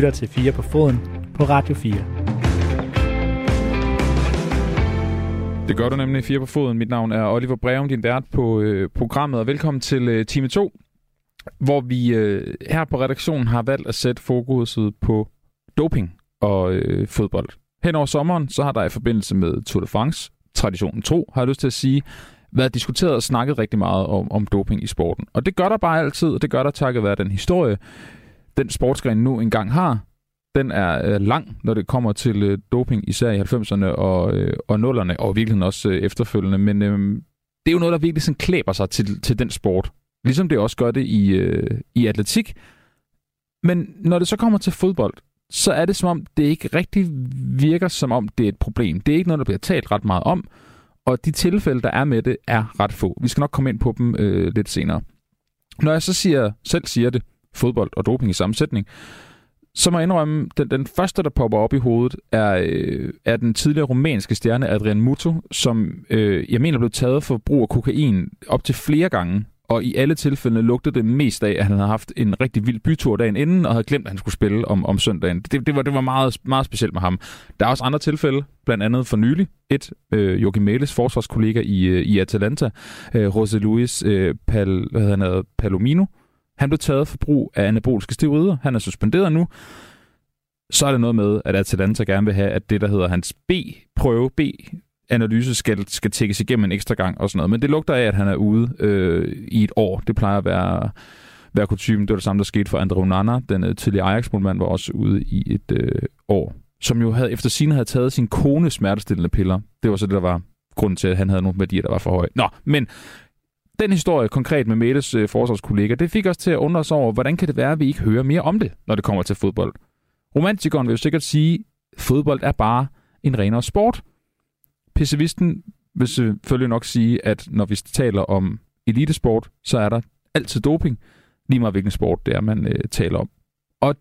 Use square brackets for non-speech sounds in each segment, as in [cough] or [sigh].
lytter til 4 på foden på Radio 4. Det gør du nemlig 4 på foden. Mit navn er Oliver Breum, din vært på øh, programmet, og velkommen til øh, time 2, hvor vi øh, her på redaktionen har valgt at sætte fokuset på doping og øh, fodbold. Hen over sommeren, så har der i forbindelse med Tour de France, traditionen tro, har jeg lyst til at sige, været diskuteret og snakket rigtig meget om, om doping i sporten. Og det gør der bare altid, og det gør der takket være den historie, den sportsgren nu engang har. Den er øh, lang, når det kommer til øh, doping, især i 90'erne og, øh, og 0'erne, og virkelig også øh, efterfølgende. Men øh, det er jo noget, der virkelig sådan klæber sig til, til den sport. Ligesom det også gør det i, øh, i atletik. Men når det så kommer til fodbold, så er det som om, det ikke rigtig virker som om, det er et problem. Det er ikke noget, der bliver talt ret meget om, og de tilfælde, der er med det, er ret få. Vi skal nok komme ind på dem øh, lidt senere. Når jeg så siger, selv siger det, fodbold og doping i sammensætning, så må jeg indrømme, den, den første, der popper op i hovedet, er, øh, er den tidligere rumænske stjerne Adrian Mutu, som øh, jeg mener blev taget for brug af kokain op til flere gange og i alle tilfælde lugtede det mest af, at han havde haft en rigtig vild bytur dagen inden, og havde glemt, at han skulle spille om, om søndagen. Det, det var, det var meget, meget specielt med ham. Der er også andre tilfælde, blandt andet for nylig. Et, øh, Joachim Mæles forsvarskollega i, øh, i Atalanta, øh, Jose Luis øh, Pal, hvad han hedder, Palomino, han blev taget for brug af anaboliske steroider. Han er suspenderet nu. Så er det noget med, at Atalanta gerne vil have, at det, der hedder hans B-prøve, B analyse skal, skal tækkes igennem en ekstra gang og sådan noget. Men det lugter af, at han er ude øh, i et år. Det plejer at være, være kutumen. Det var det samme, der skete for Andre Onana. Den øh, tidligere Ajax-målmand var også ude i et øh, år. Som jo havde, efter sine havde taget sin kone smertestillende piller. Det var så det, der var grunden til, at han havde nogle værdier, der var for høje. Nå, men den historie konkret med Mettes øh, forsvarskollega, det fik os til at undre os over, hvordan kan det være, at vi ikke hører mere om det, når det kommer til fodbold. Romantikeren vil jo sikkert sige, at fodbold er bare en renere sport pessimisten vil selvfølgelig nok sige, at når vi taler om elitesport, så er der altid doping, lige meget hvilken sport det er, man øh, taler om. Og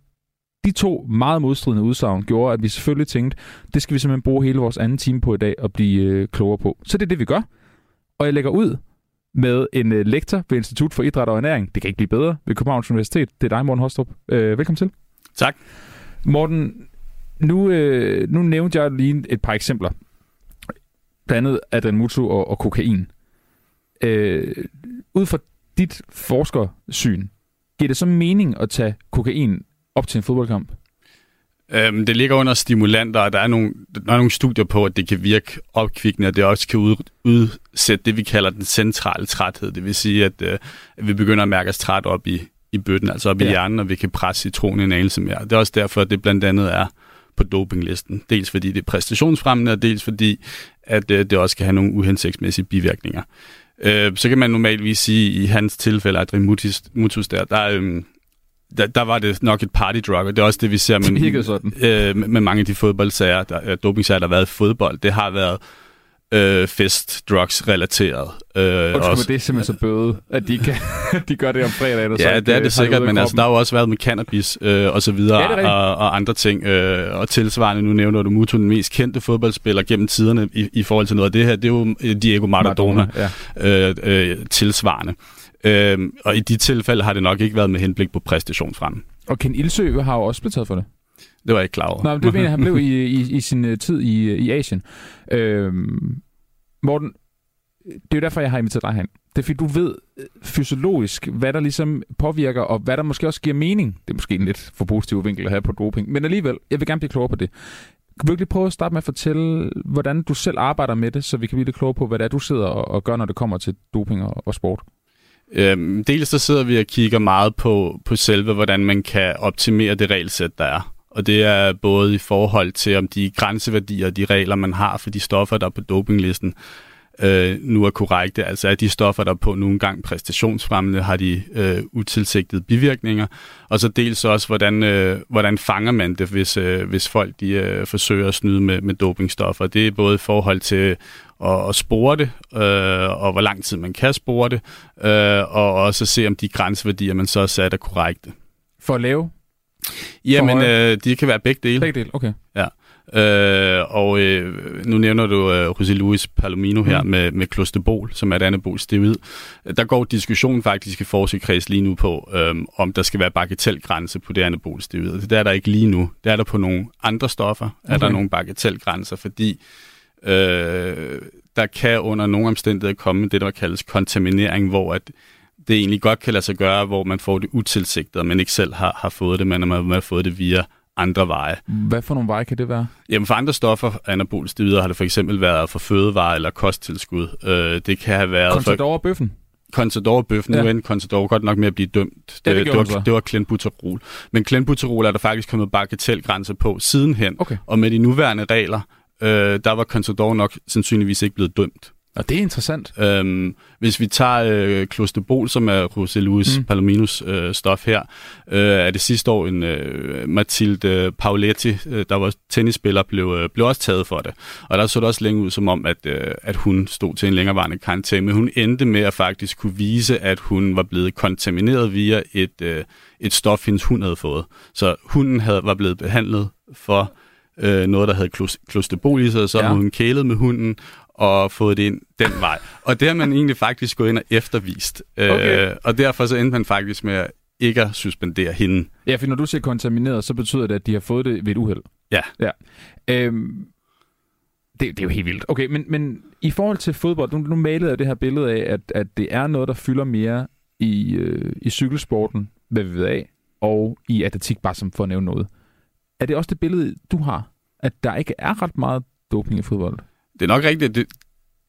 de to meget modstridende udsagn gjorde, at vi selvfølgelig tænkte, det skal vi simpelthen bruge hele vores anden time på i dag og blive øh, klogere på. Så det er det, vi gør. Og jeg lægger ud med en øh, lektor ved Institut for Idræt og Ernæring. Det kan ikke blive bedre ved Københavns Universitet. Det er dig, Morten Hostrup. Øh, velkommen til. Tak. Morten, nu, øh, nu nævnte jeg lige et par eksempler blandt andet Adrian Mutu og, og kokain. Øh, ud fra dit forskersyn, giver det så mening at tage kokain op til en fodboldkamp? Øhm, det ligger under stimulanter, og der er, nogle, der er nogle studier på, at det kan virke opkvikkende, og det også kan ud, udsætte det, vi kalder den centrale træthed. Det vil sige, at, øh, at vi begynder at mærke os træt op i, i bøtten, altså op ja. i hjernen, og vi kan presse citronen en anelse mere. Det er også derfor, at det blandt andet er på dopinglisten. Dels fordi det er præstationsfremmende, og dels fordi, at øh, det også kan have nogle uhensigtsmæssige bivirkninger. Øh, så kan man normalvis sige, i hans tilfælde, at Mutus, Mutus der, der, øh, der, der var det nok et partydrug, og det er også det, vi ser med, sådan. Øh, med, med mange af de fodboldsager, der, øh, dopingsager, der har været i fodbold. Det har været øh, fest, drugs relateret. Øh, og også, det er simpelthen så bøde, at de, kan, [laughs] de gør det om fredagen. Og ja, så, det er det sikkert, men altså, der har jo også været med cannabis øh, og så videre, ja, og, og andre ting. Øh, og tilsvarende, nu nævner du Mutu, den mest kendte fodboldspiller gennem tiderne i, i forhold til noget af det her, det er jo øh, Diego Maradona, Maradona ja. øh, øh, tilsvarende. Øh, og i de tilfælde har det nok ikke været med henblik på præstationsfremme. Og Ken Ilsø har jo også blevet taget for det. Det var jeg ikke klar over. Nej, det mener han blev [laughs] i, i, i sin øh, tid i, i Asien. Øhm, Morten, det er jo derfor, jeg har inviteret dig hen. Det er fordi, du ved øh, fysiologisk, hvad der ligesom påvirker, og hvad der måske også giver mening. Det er måske en lidt for positiv vinkel at have på doping, men alligevel, jeg vil gerne blive klogere på det. Kan du ikke lige prøve at starte med at fortælle, hvordan du selv arbejder med det, så vi kan blive lidt klogere på, hvad det er, du sidder og, og gør, når det kommer til doping og, og sport? Øhm, dels så sidder vi og kigger meget på, på selve, hvordan man kan optimere det regelsæt, der er. Og det er både i forhold til, om de grænseværdier og de regler, man har for de stoffer, der er på dopinglisten, øh, nu er korrekte. Altså er de stoffer, der er på nogle gange præstationsfremmende, har de øh, utilsigtede bivirkninger. Og så dels også, hvordan, øh, hvordan fanger man det, hvis, øh, hvis folk de, øh, forsøger at snyde med, med dopingstoffer. Det er både i forhold til at, at spore det, øh, og hvor lang tid man kan spore det, øh, og også se, om de grænseværdier, man så har sat, er korrekte. For at lave Jamen, øh, de kan være begge dele. Begge dele, okay. Ja. Øh, og øh, nu nævner du øh, José Luis Palomino her mm. med, med klosterbol, som er et anabol steroid. Der går diskussionen faktisk i forskerkreds lige nu på, øh, om der skal være bagatelgrænse på det anabol steroid. Det er der ikke lige nu. Det er der på nogle andre stoffer, okay. er der nogle bagatelgrænser, fordi øh, der kan under nogle omstændigheder komme det, der kaldes kontaminering, hvor at det egentlig godt kan lade sig gøre, hvor man får det utilsigtet, men ikke selv har, har fået det, men man har fået det via andre veje. Hvad for nogle veje kan det være? Jamen for andre stoffer, anabole steroider, har det for eksempel været for fødevarer eller kosttilskud. Øh, det kan have været... Contador og bøffen? Contador bøffen, ja. nu endte Contador godt nok med at blive dømt. Det, ja, det, det, var, det var klenbuterol. Men klenbuterol er der faktisk kommet bagatelgrænser på sidenhen. Okay. Og med de nuværende regler, øh, der var Contador nok sandsynligvis ikke blevet dømt. Og det er interessant. Øhm, hvis vi tager øh, Klosterbol, som er José Luis mm. Palominos øh, stof her, øh, er det sidste år en øh, Mathilde Pauletti, øh, der var tennisspiller, blev, øh, blev også taget for det. Og der så det også længe ud som om, at, øh, at hun stod til en længerevarende karantæne, men hun endte med at faktisk kunne vise, at hun var blevet kontamineret via et, øh, et stof, hendes hund havde fået. Så hunden havde, var blevet behandlet for øh, noget, der havde klosterbol i sig, og så ja. hun kælet med hunden, og fået det ind den vej. Og det har man egentlig faktisk gået ind og eftervist. Øh, okay. Øh, og derfor så endte man faktisk med at ikke at suspendere hende. Ja, for når du siger kontamineret, så betyder det, at de har fået det ved et uheld. Ja. ja. Øhm, det, det er jo helt vildt. Okay, men, men i forhold til fodbold, nu, nu malede jeg det her billede af, at, at det er noget, der fylder mere i, øh, i cykelsporten, hvad vi ved af, og i atletik, bare som for at nævne noget. Er det også det billede, du har, at der ikke er ret meget doping i fodbold? Det er nok rigtigt, at det,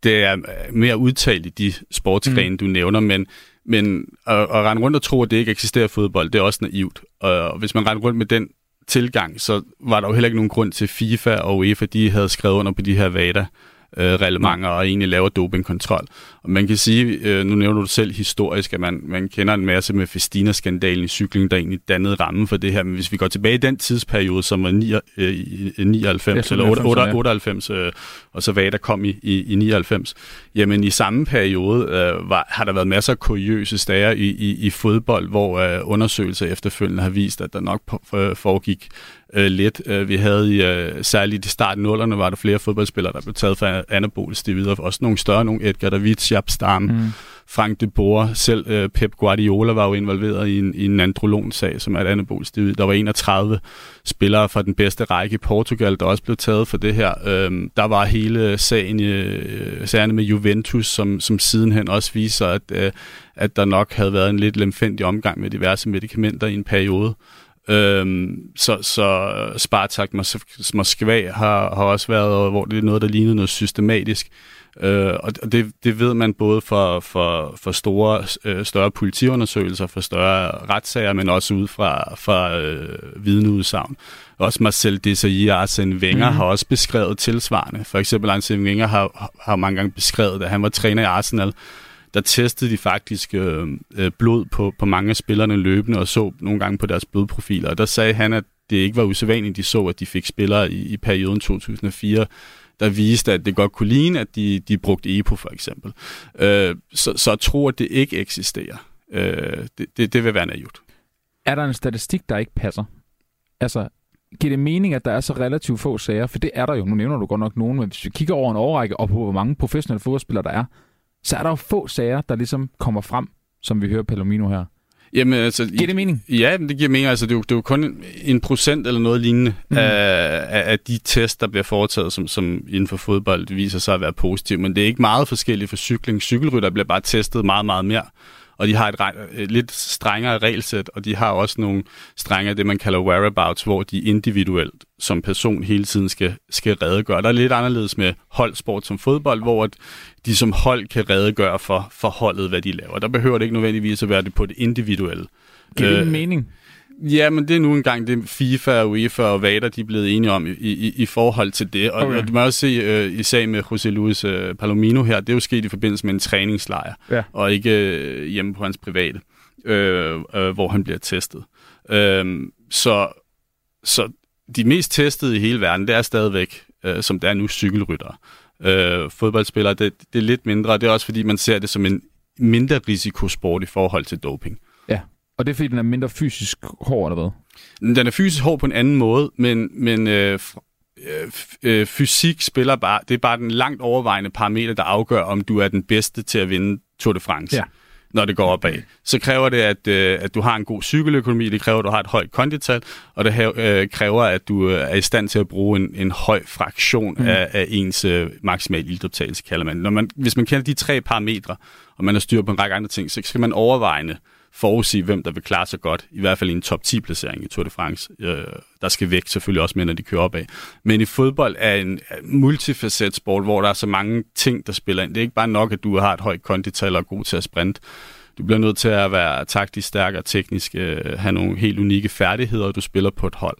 det er mere udtalt i de sportsgrene, mm. du nævner, men, men at, at rende rundt og tro, at det ikke eksisterer fodbold, det er også naivt. Og hvis man render rundt med den tilgang, så var der jo heller ikke nogen grund til FIFA og UEFA, de havde skrevet under på de her VADA øh, reglementer og egentlig laver dopingkontrol. Og man kan sige, øh, nu nævner du selv historisk, at man, man kender en masse med Festina-skandalen i cykling, der egentlig dannede rammen for det her. Men hvis vi går tilbage i den tidsperiode, som var 9, øh, 99 eller 98, 98 øh, og så hvad der kom i, i, i 99, jamen i samme periode øh, var, har der været masser af kuriøse stager i, i, i fodbold, hvor øh, undersøgelser efterfølgende har vist, at der nok på, for, foregik øh, lidt. Øh, vi havde i, øh, særligt i starten af nullerne, var der flere fodboldspillere, der blev taget for anabolisk videre. Også nogle større, nogle Edgar David, Jab Stam, mm. Frank de Boer, selv øh, Pep Guardiola var jo involveret i en, i en androlonsag, som er et anabolisk steroid. Der var 31 spillere fra den bedste række i Portugal, der også blev taget for det her. Øhm, der var hele sagen, øh, sagen med Juventus, som, som sidenhen også viser, at, øh, at der nok havde været en lidt lemfændig omgang med diverse medicamenter i en periode. Øhm, så, så Spartak Moskva har, har også været, hvor det er noget, der lignede noget systematisk. Øh, og det, det ved man både for, for, for store, øh, større politiundersøgelser, for større retssager, men også ud fra, fra øh, vidneudsagn. Også Marcel Desailly og Arsene Wenger mm. har også beskrevet tilsvarende. For eksempel Arsene Wenger har, har mange gange beskrevet, at han var træner i Arsenal, der testede de faktisk øh, øh, blod på, på mange af spillerne løbende og så nogle gange på deres blodprofiler. Og der sagde han, at det ikke var usædvanligt, de så, at de fik spillere i, i perioden 2004, der viste, at det godt kunne ligne, at de, de brugte EPO for eksempel. Øh, så, så tro, at det ikke eksisterer, øh, det, det, det vil være naivt. Er der en statistik, der ikke passer? Altså, giver det mening, at der er så relativt få sager? For det er der jo. Nu nævner du godt nok nogen, men hvis vi kigger over en overrække og på, hvor mange professionelle fodboldspillere der er, så er der jo få sager, der ligesom kommer frem, som vi hører Palomino her. Jamen, altså, giver det mening? Ja, det giver mening. Altså, det, er jo, det er jo kun en procent eller noget lignende mm. af, af de tests, der bliver foretaget, som, som inden for fodbold viser sig at være positive. Men det er ikke meget forskelligt for cykling. Cykelrytter bliver bare testet meget, meget mere og de har et, et lidt strengere regelsæt, og de har også nogle strenge det, man kalder whereabouts, hvor de individuelt som person hele tiden skal, skal redegøre. Der er lidt anderledes med holdsport som fodbold, hvor de som hold kan redegøre for, for holdet, hvad de laver. Der behøver det ikke nødvendigvis at være det på det individuelle. Giver det øh, mening? Ja, men det er nu engang det FIFA og UEFA og VADA, de er blevet enige om i, i, i forhold til det. Og, okay. og du må også se uh, i sag med José Luis uh, Palomino her, det er jo sket i forbindelse med en træningslejr, ja. og ikke uh, hjemme på hans private, uh, uh, hvor han bliver testet. Uh, så, så de mest testede i hele verden, det er stadigvæk, uh, som det er nu, cykelryttere. Uh, fodboldspillere, det, det er lidt mindre, og det er også fordi, man ser det som en mindre risikosport i forhold til doping. Og det er fordi, den er mindre fysisk hård, eller hvad? Den er fysisk hård på en anden måde, men, men øh, øh, fysik spiller bare, det er bare den langt overvejende parameter, der afgør, om du er den bedste til at vinde Tour de France. Ja når det går opad. Så kræver det, at, øh, at du har en god cykeløkonomi, det kræver, at du har et højt kondital, og det øh, kræver, at du øh, er i stand til at bruge en, en høj fraktion mm. af, af ens øh, maksimale ildoptagelse, kalder man. Når man. Hvis man kender de tre parametre, og man har styr på en række andre ting, så skal man overvejende forudsige, hvem der vil klare sig godt, i hvert fald i en top 10-placering i Tour de France. Øh, der skal væk selvfølgelig også med, når de kører opad. Men i fodbold er en multifacet sport, hvor der er så mange ting, der spiller ind. Det er ikke bare nok, at du har et højt kondital og er god til at sprinte. Du bliver nødt til at være taktisk stærk og teknisk, øh, have nogle helt unikke færdigheder, og du spiller på et hold.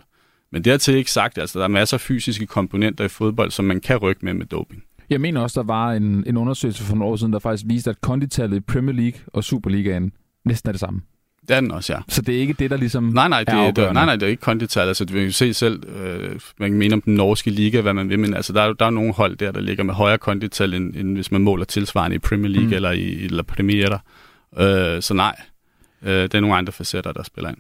Men dertil ikke sagt, altså der er masser af fysiske komponenter i fodbold, som man kan rykke med med doping. Jeg mener også, der var en, en undersøgelse for nogle år siden, der faktisk viste, at konditallet i Premier League og Superligaen næsten er det samme. Det er den også, ja. Så det er ikke det, der ligesom nej, nej, det, er det, nej, nej, det er ikke kondital. Altså, du vil jo se selv, øh, man kan mene om den norske liga, hvad man vil, men altså, der, er, der er nogle hold der, der ligger med højere kondital, end, end hvis man måler tilsvarende i Premier League mm. eller i eller Premier. Øh, så nej, øh, det er nogle andre facetter, der spiller ind.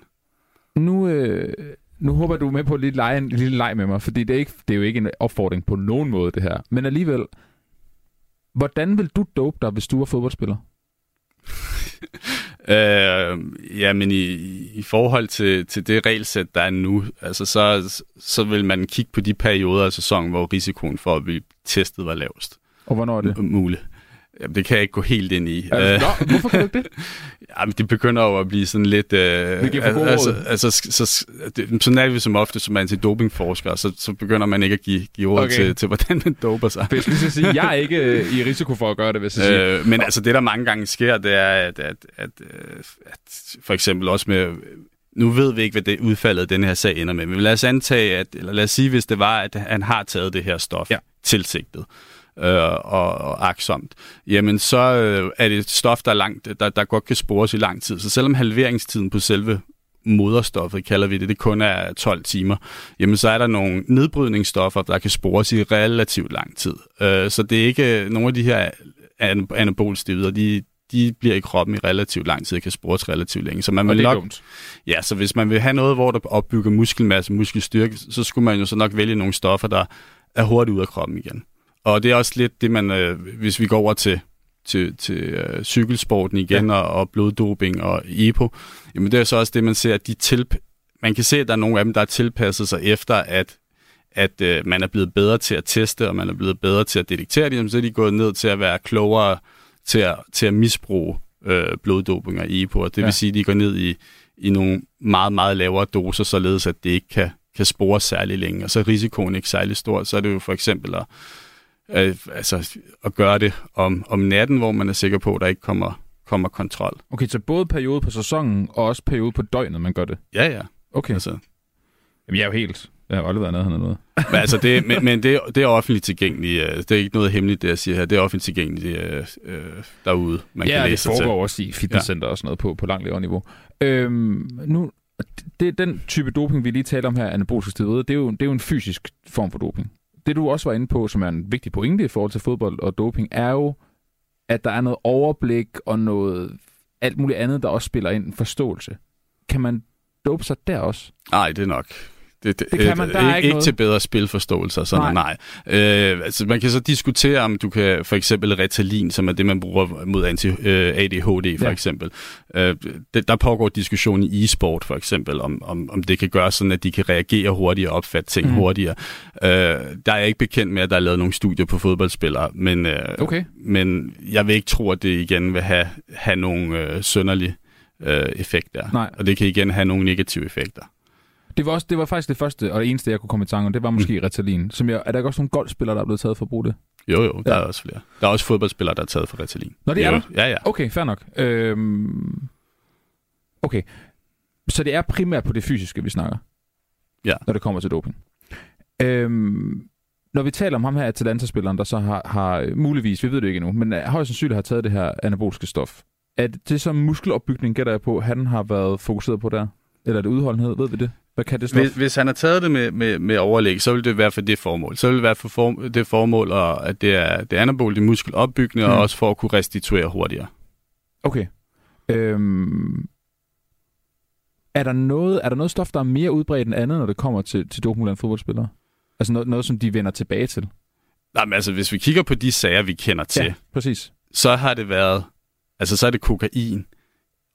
Nu, øh, nu håber du er med på et lille leg, en lille leg med mig, fordi det er, ikke, det er jo ikke en opfordring på nogen måde, det her. Men alligevel, hvordan vil du dope dig, hvis du er fodboldspiller? [laughs] øh, ja, men i, i forhold til, til det regelsæt, der er nu, altså så, så vil man kigge på de perioder af sæsonen, hvor risikoen for at blive testet var lavest. Og hvornår er det? Muligt. Jamen, det kan jeg ikke gå helt ind i. Altså, nå, hvorfor kan du ikke det? [laughs] Jamen, det begynder jo at blive sådan lidt... Øh, det giver for altså, altså, så, så, det, sådan er vi som ofte som antidopingforsker, så, så begynder man ikke at give, give råd okay. til, til, hvordan man doper sig. Jeg skal sige, jeg er ikke øh, i risiko for at gøre det, hvis jeg siger. Øh, men altså, det der mange gange sker, det er, at, at, at, at for eksempel også med nu ved vi ikke, hvad det udfaldet af den her sag ender med, men lad os antage, at, eller lad os sige, hvis det var, at han har taget det her stof ja. tilsigtet, øh, og, og aksomt, jamen så øh, er det et stof, der, langt, der, der godt kan spores i lang tid. Så selvom halveringstiden på selve moderstoffet, kalder vi det, det kun er 12 timer, jamen så er der nogle nedbrydningsstoffer, der kan spores i relativt lang tid. Øh, så det er ikke nogle af de her anabolsteroider, de, de bliver i kroppen i relativt lang tid, kan spores relativt længe. Så man vil nok, dumt. Ja, så hvis man vil have noget, hvor der opbygger muskelmasse, muskelstyrke, så skulle man jo så nok vælge nogle stoffer, der er hurtigt ud af kroppen igen. Og det er også lidt det, man, øh, hvis vi går over til, til, til øh, cykelsporten igen, ja. og, og bloddoping og EPO, jamen det er så også det, man ser, at de til, man kan se, at der er nogle af dem, der er tilpasset sig efter, at at øh, man er blevet bedre til at teste, og man er blevet bedre til at detektere det, så er de gået ned til at være klogere til at, til at misbruge øh, bloddoping og EPO, og det ja. vil sige, at de går ned i, i nogle meget, meget lavere doser, således at det ikke kan, kan spores særlig længe, og så er risikoen ikke særlig stor. Så er det jo for eksempel at øh, altså, at gøre det om, om natten, hvor man er sikker på, at der ikke kommer, kommer kontrol. Okay, så både periode på sæsonen og også periode på døgnet, man gør det? Ja, ja. Okay. Altså. Jamen, jeg er jo helt... Jeg har aldrig været nede noget. [laughs] men altså, det, men, men det, det er offentligt tilgængeligt. Øh, det er ikke noget hemmeligt, det jeg siger her. Det er offentligt tilgængeligt øh, øh derude. Man ja, kan læse det foregår også i fitnesscenter ja. og sådan noget på, på langt lavere niveau. Øhm, nu, det, den type doping, vi lige taler om her, anaboliske steroider, det er, jo, det er jo en fysisk form for doping det du også var inde på, som er en vigtig pointe i forhold til fodbold og doping, er jo, at der er noget overblik og noget alt muligt andet, der også spiller ind, forståelse. Kan man dope sig der også? Nej, det er nok det, det, det kan man, der ikke, ikke, ikke til bedre spilforståelse og sådan nej. nej. Øh, altså, man kan så diskutere, om du kan for eksempel Ritalin, som er det, man bruger mod anti, øh, ADHD for ja. eksempel. Øh, det, der pågår diskussion i e-sport for eksempel, om, om, om det kan gøre sådan, at de kan reagere hurtigere og opfatte ting mm. hurtigere. Øh, der er jeg ikke bekendt med, at der er lavet nogle studier på fodboldspillere, men, øh, okay. men jeg vil ikke tro, at det igen vil have, have nogle øh, sønderlige øh, effekt der. Nej. Og det kan igen have nogle negative effekter. Det var, også, det var faktisk det første og det eneste, jeg kunne komme i tanke om. Det var måske mm. Ritalin. Som jeg, er der ikke også nogle golfspillere, der er blevet taget for at bruge det? Jo, jo, der ja. er også flere. Der er også fodboldspillere, der er taget for Ritalin. Nå, det er der? Ja, ja. Okay, fair nok. Øhm... Okay. Så det er primært på det fysiske, vi snakker? Ja. Når det kommer til doping. Øhm... Når vi taler om ham her, Atalanta-spilleren, der så har, har muligvis, vi ved det ikke endnu, men højst sandsynligt har taget det her anaboliske stof. Er det så muskelopbygning, gætter jeg på, han har været fokuseret på der? Eller er det udholdenhed, ved vi det? Hvad kan det hvis, hvis han har taget det med, med, med overlæg, så vil det være for det formål. Så vil det være for form, det formål, at det er, det er anabolisk muskelopbyggende, mm. og også for at kunne restituere hurtigere. Okay. Øhm, Er der, noget, er der noget stof, der er mere udbredt end andet, når det kommer til, til doping blandt fodboldspillere? Altså noget, noget, som de vender tilbage til? Nej, men altså, hvis vi kigger på de sager, vi kender til, Ja, præcis. så har det været, altså så er det kokain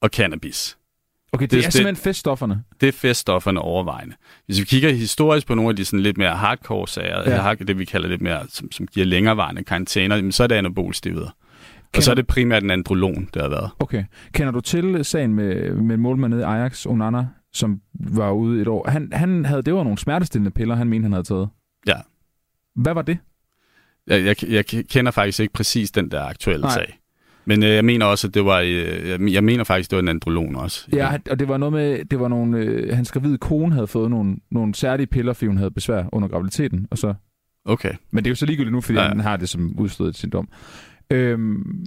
og cannabis. Okay, det, Det- det er det- simpelthen feststofferne. Det er feststofferne overvejende. Hvis vi kigger historisk på nogle af de sådan lidt mere hardcore sager, Ja. ja. det vi kalder lidt mere, som, som giver længerevarende karantæner, så er det anabolstivider. Og Kender- så er det primært en androlon, der har været. Okay. Kender du til sagen med, med målmanden nede i Ajax, Onana, som var ude et år? Han, han havde, det var nogle smertestillende piller, han mente, han havde taget. Ja. Hvad var det? Jeg, jeg, jeg kender faktisk ikke præcis den der aktuelle Nej. sag. Men øh, jeg mener også, at det var, øh, jeg, mener faktisk, det var en androlon også. Ja, og det var noget med, det var nogle, øh, hans gravide kone havde fået nogle, nogle særlige piller, fordi hun havde besvær under graviditeten, og så Okay. Men det er jo så ligegyldigt nu, fordi ja. Han har det som udstået sin dom. Øhm,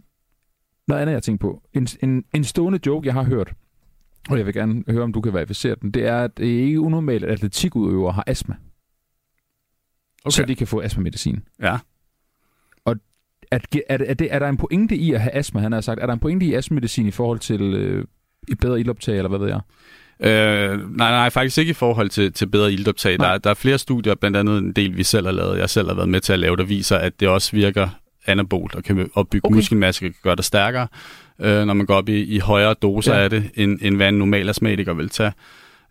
noget andet, jeg tænker på. En, en, en stående joke, jeg har hørt, og jeg vil gerne høre, om du kan verificere den, det er, at det er ikke unormalt, at atletikudøvere har astma, okay. så de kan få astmamedicin. Ja. At, er, er, det, er der en pointe i at have astma, han har sagt? Er der en pointe i astmamedicin i forhold til øh, et bedre ildoptag, eller hvad ved jeg? Øh, nej, nej, faktisk ikke i forhold til, til bedre iltoptag. Nej. Der, der er flere studier, blandt andet en del, vi selv har lavet, jeg selv har været med til at lave, der viser, at det også virker anabolt og kan opbygge Okay. muskelmasse, kan gøre dig stærkere, øh, når man går op i, i højere doser ja. af det, end, end hvad en normal astmatiker vil tage.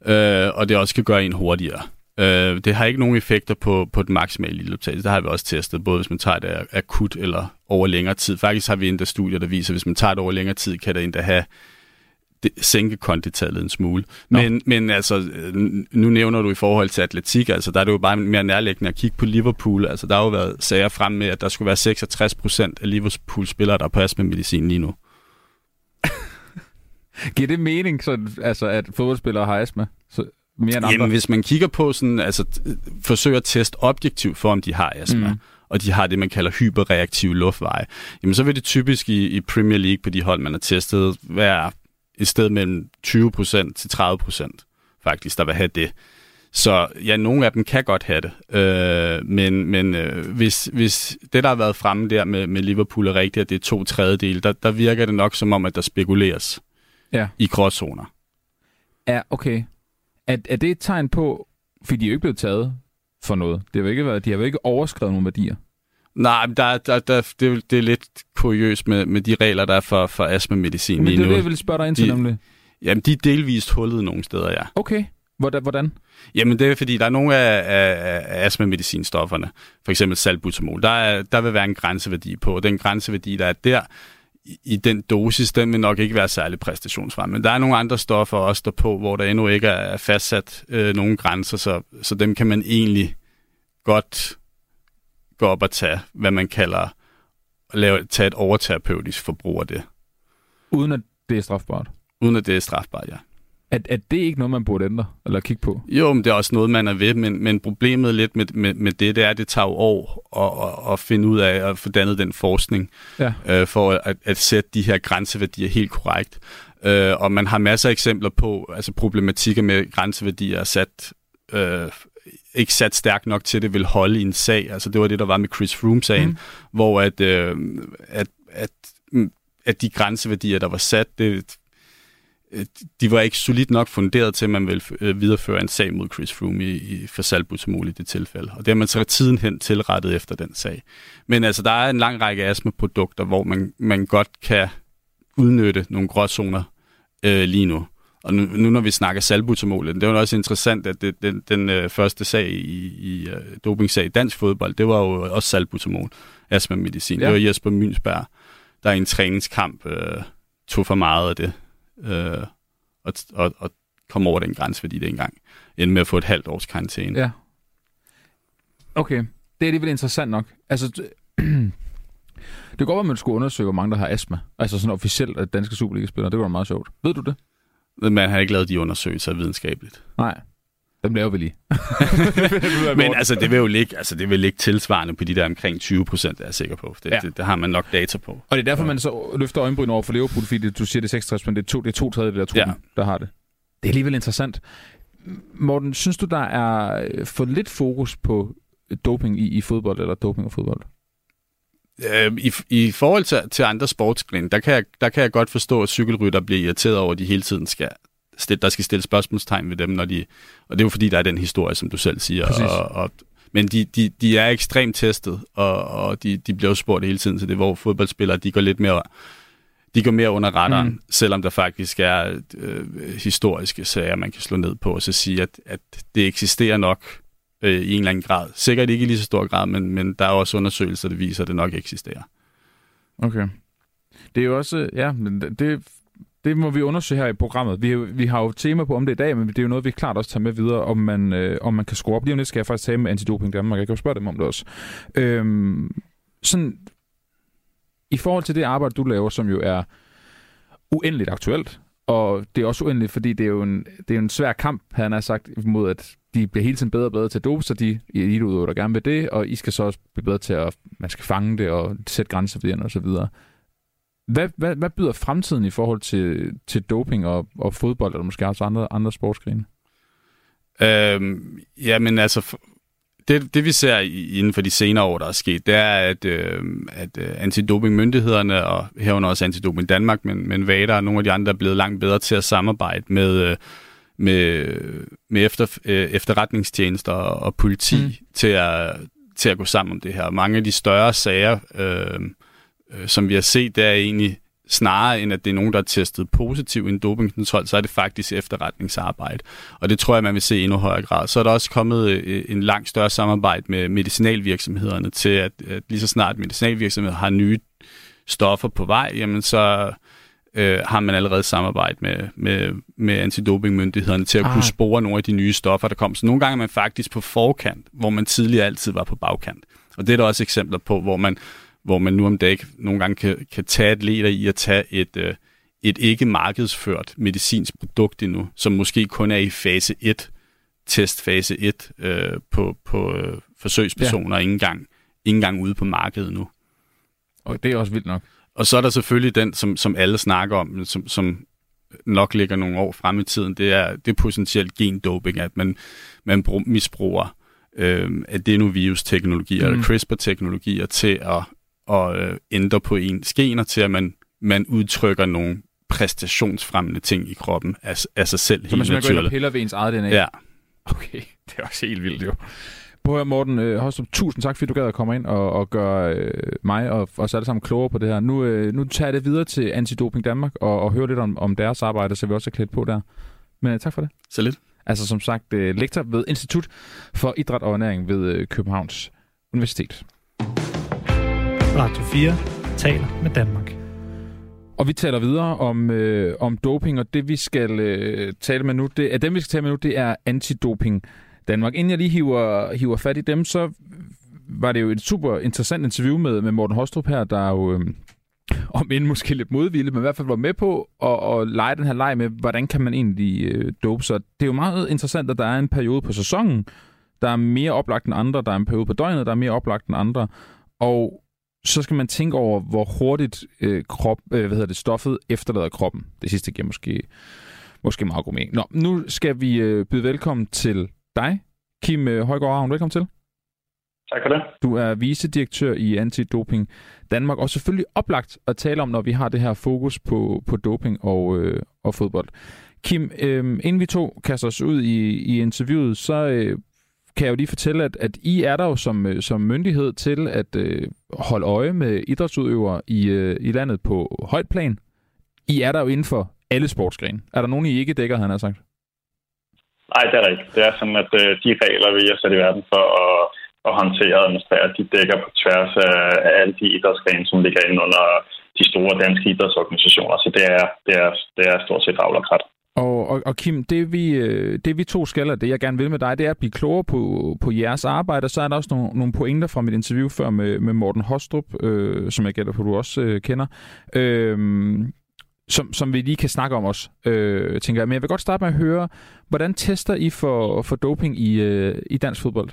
Øh, og det også kan gøre en hurtigere. Øh, det har ikke nogen effekter på, på den maksimale iltoptag. Det har vi også testet, både hvis man tager det akut eller over længere tid. Faktisk har vi endda studier, der viser, at hvis man tager det over længere tid, kan det endda have det, sænke konditallet en smule. Nå. Men, men altså, nu nævner du i forhold til atletik, altså der er det jo bare mere nærliggende at kigge på Liverpool. Altså der har jo været sager frem med, at der skulle være 66 procent af Liverpool-spillere, der er på astma-medicin lige nu. [laughs] Giver det mening, så, altså, at fodboldspillere har astma? Så, mere end andre? Jamen, hvis man kigger på sådan, altså t- forsøger at teste objektivt for, om de har astma, Mm. og de har det, man kalder hyperreaktive luftveje, jamen så vil det typisk i, i Premier League på de hold, man har testet, være et sted mellem 20% til 30% faktisk, der vil have det. Så ja, nogle af dem kan godt have det. Øh, men men øh, hvis, hvis det, der har været fremme der med, med Liverpool er rigtigt, at det er to tredjedele, der, der virker det nok som om, at der spekuleres Ja. i gråzoner. Er, okay. Er, er det et tegn på, fordi de er jo ikke blevet taget for noget. Det har jo ikke været, de har jo ikke overskrevet nogle værdier. Nej, men der, der, der, det, er- det er lidt kuriøst med, med de regler, der er for, for astmamedicin Men lige det er nu. det, jeg ville spørge dig ind til, De- nemlig. Jamen, de er delvist hullet nogle steder, ja. Okay. Hvordan? Jamen, det er fordi, der er nogle af, af, af astmamedicinstofferne, for eksempel salbutamol, der, er, der vil være en grænseværdi på, den grænseværdi, der er der, i, i den dosis, den vil nok ikke være særlig præstationsfrem. Men der er nogle andre stoffer også derpå, hvor der endnu ikke er fastsat øh, nogen grænser, så, så dem kan man egentlig godt gå op og tage, hvad man kalder, lave, tage et overterapeutisk forbrug af det, Uden at det er strafbart. uden at det er strafbart, ja. Er, er det ikke noget, man burde ændre eller kigge på? Jo, men det er også noget, man er ved, men, men problemet lidt med, med, med det, det er, at det tager jo år at, at, at finde ud af at få dannet den forskning, Ja. øh, for at, at sætte de her grænseværdier helt korrekt. Øh, og man har masser af eksempler på, altså problematikker med grænseværdier er sat, øh, ikke sat stærkt nok til, at det vil holde i en sag. Altså det var det, der var med Chris Froome-sagen, Mm. hvor at, øh, at, at, at de grænseværdier, der var sat, det, de var ikke solidt nok funderet til, at man ville øh, videreføre en sag mod Chris Froome i, i for salbutamol i det tilfælde. Og det har man så tiden hen tilrettet efter den sag. Men altså, der er en lang række astmaprodukter, hvor man, man godt kan udnytte nogle gråzoner øh, lige nu. Og nu, nu når vi snakker salbutamol, det var også interessant, at det, den, den øh, første sag i, i øh, dopingsag i dansk fodbold, det var jo også salbutamol, astmamedicin. Ja. Det var Jesper Mynsberg, der i en træningskamp øh, tog for meget af det, øh, og, og, og kom over den grænse, fordi det engang endte med at få et halvt års karantæne. Ja. Okay. Det er alligevel interessant nok. Altså, [clears throat] det kan godt være, at man skulle undersøge, hvor mange der har astma. Altså sådan officielt af danske Superliga-spillere. Det var meget sjovt. Ved du det? Man har ikke lavet de undersøgelser videnskabeligt. Nej. Dem laver vi lige. [laughs] Men altså, det vil jo ligge, altså, det vil ligge tilsvarende på de der omkring 20 procent, er jeg sikker på. Det, Ja. ja. det, det, har man nok data på. Og det er derfor, man så løfter øjenbryn over for Liverpool, fordi det, du siger, det er 66, men det er to, det er to tredjedel af truppen, ja. Ja. der har det. Det er alligevel interessant. Morten, synes du, der er øh, for lidt fokus på doping i, i fodbold, eller doping og fodbold? Øh, i, I forhold til, til andre sportsgrene, der kan, jeg, der kan jeg godt forstå, at cykelrytter bliver irriteret over, at de hele tiden skal der skal stille spørgsmålstegn ved dem, når de, og det er jo fordi, der er den historie, som du selv siger. Og, og, men de, de, de er ekstremt testet, og, og de, de bliver jo spurgt hele tiden til det, hvor fodboldspillere, de går lidt mere de går mere under radaren, mm. selvom der faktisk er øh, historiske sager, man kan slå ned på, og så sige, at, at det eksisterer nok øh, i en eller anden grad. Sikkert ikke i lige så stor grad, men, men der er også undersøgelser, der viser, at det nok eksisterer. Okay. Det er jo også, ja, men det, det må vi undersøge her i programmet. Vi, vi har jo tema på om det i dag, men det er jo noget, vi klart også tager med videre, om man, øh, om man kan score op. Lige om lidt skal jeg faktisk tale med Antidoping Danmark. Jeg kan jo spørge dem om det også. Øhm, sådan, i forhold til det arbejde, du laver, som jo er uendeligt aktuelt, og det er også uendeligt, fordi det er jo en, det er en svær kamp, han har sagt, mod at de bliver hele tiden bedre og bedre til at dope, så de eliteudøvere, der gerne vil det, og I skal så også blive bedre til at, man skal fange det og sætte grænser for det og så videre. Hvad, hvad, hvad byder fremtiden i forhold til, til doping og, og fodbold, eller måske også andre, andre sportsgrene? Øhm, jamen altså, det, det vi ser inden for de senere år, der er sket, det er, at, øh, at øh, antidopingmyndighederne, og herunder også Antidoping Danmark, men, men VADA og nogle af de andre er blevet langt bedre til at samarbejde med, øh, med, med efter, øh, efterretningstjenester og politi mm. til, at, til at gå sammen om det her. Mange af de større sager, øh, øh, som vi har set, det er egentlig snarere end at det er nogen, der er testet positiv i en dopingkontrol, så er det faktisk efterretningsarbejde. Og det tror jeg, man vil se i endnu højere grad. Så er der også kommet øh, en langt større samarbejde med medicinalvirksomhederne til, at, at lige så snart medicinalvirksomheder har nye stoffer på vej, jamen så øh, har man allerede samarbejde med, med, med antidopingmyndighederne til at ah. kunne spore nogle af de nye stoffer, der kommer. Så nogle gange er man faktisk på forkant, hvor man tidligere altid var på bagkant. Og det er der også eksempler på, hvor man hvor man nu om dagen nogle gange kan, kan tage atleter i at tage et, øh, et ikke markedsført medicinsk produkt endnu, som måske kun er i fase 1, testfase 1 øh, på, på øh, forsøgspersoner, ja. ikke, engang, ikke engang ude på markedet nu. Og det er også vildt nok. Og så er der selvfølgelig den, som, som alle snakker om, som, som nok ligger nogle år frem i tiden, det er, det er potentielt gendoping, at man, man misbruger øh, adenovirus-teknologier mm. eller CRISPR-teknologier til at at øh, ændre på ens gener til, at man, man udtrykker nogle præstationsfremmende ting i kroppen af, af sig selv. Så man simpelthen går ind og piller ved ens eget DNA? Ja. Okay, [laughs] det er også helt vildt jo. På her, Morten øh, Hostrup, tusind tak, fordi du gad at komme ind og, og gøre øh, mig og os alle sammen klogere på det her. Nu, øh, nu tager jeg det videre til Antidoping Danmark og, og hører lidt om, om deres arbejde, så vi også er klædt på der. Men øh, tak for det. Så lidt. Altså som sagt, øh, lektor ved Institut for Idræt og Ernæring ved øh, Københavns Universitet. Radio 4 taler med Danmark. Og vi taler videre om, øh, om doping, og det vi skal øh, tale med nu, det er dem vi skal tale med nu, det er antidoping Danmark. Inden jeg lige hiver, hiver fat i dem, så var det jo et super interessant interview med, med Morten Hostrup her, der jo, øh, om end måske lidt modvilligt, men i hvert fald var med på at, at lege den her leg med, hvordan kan man egentlig øh, dope sig. Det er jo meget interessant, at der er en periode på sæsonen, der er mere oplagt end andre, der er en periode på døgnet, der er mere oplagt end andre, og så skal man tænke over, hvor hurtigt øh, krop, øh, hvad hedder det, stoffet efterlader kroppen. Det sidste giver måske, måske meget god mening. Nå, nu skal vi øh, byde velkommen til dig, Kim øh, Højgaard Ravn. Velkommen til. Tak for det. Du er vicedirektør i Antidoping Danmark, og selvfølgelig oplagt at tale om, når vi har det her fokus på, på doping og, øh, og fodbold. Kim, øh, inden vi to kaster os ud i, i interviewet, så øh, kan jeg jo lige fortælle, at, at I er der jo som, øh, som myndighed til at øh, holde øje med idrætsudøvere i, øh, i landet på højt plan. I er der jo inden for alle sportsgrene. Er der nogen, I ikke dækker, han har sagt? Nej, det er rigtigt. Det er sådan, at øh, de regler, vi har sat i verden for at, at håndtere og administrere, de dækker på tværs af, af alle de idrætsgrene, som ligger inde under de store danske idrætsorganisationer. Så det er, det er, det er stort set ravlerkrat. Og, og, og Kim, det vi, øh, det vi to skal, og det jeg gerne vil med dig, det er at blive klogere på, på jeres arbejde. Og så er der også nogle, nogle pointer fra mit interview før med, med Morten Hostrup, øh, som jeg gætter på, du også øh, kender, øh, som, som vi lige kan snakke om også, øh, tænker jeg. Men jeg vil godt starte med at høre, hvordan tester I for, for doping i, øh, i dansk fodbold?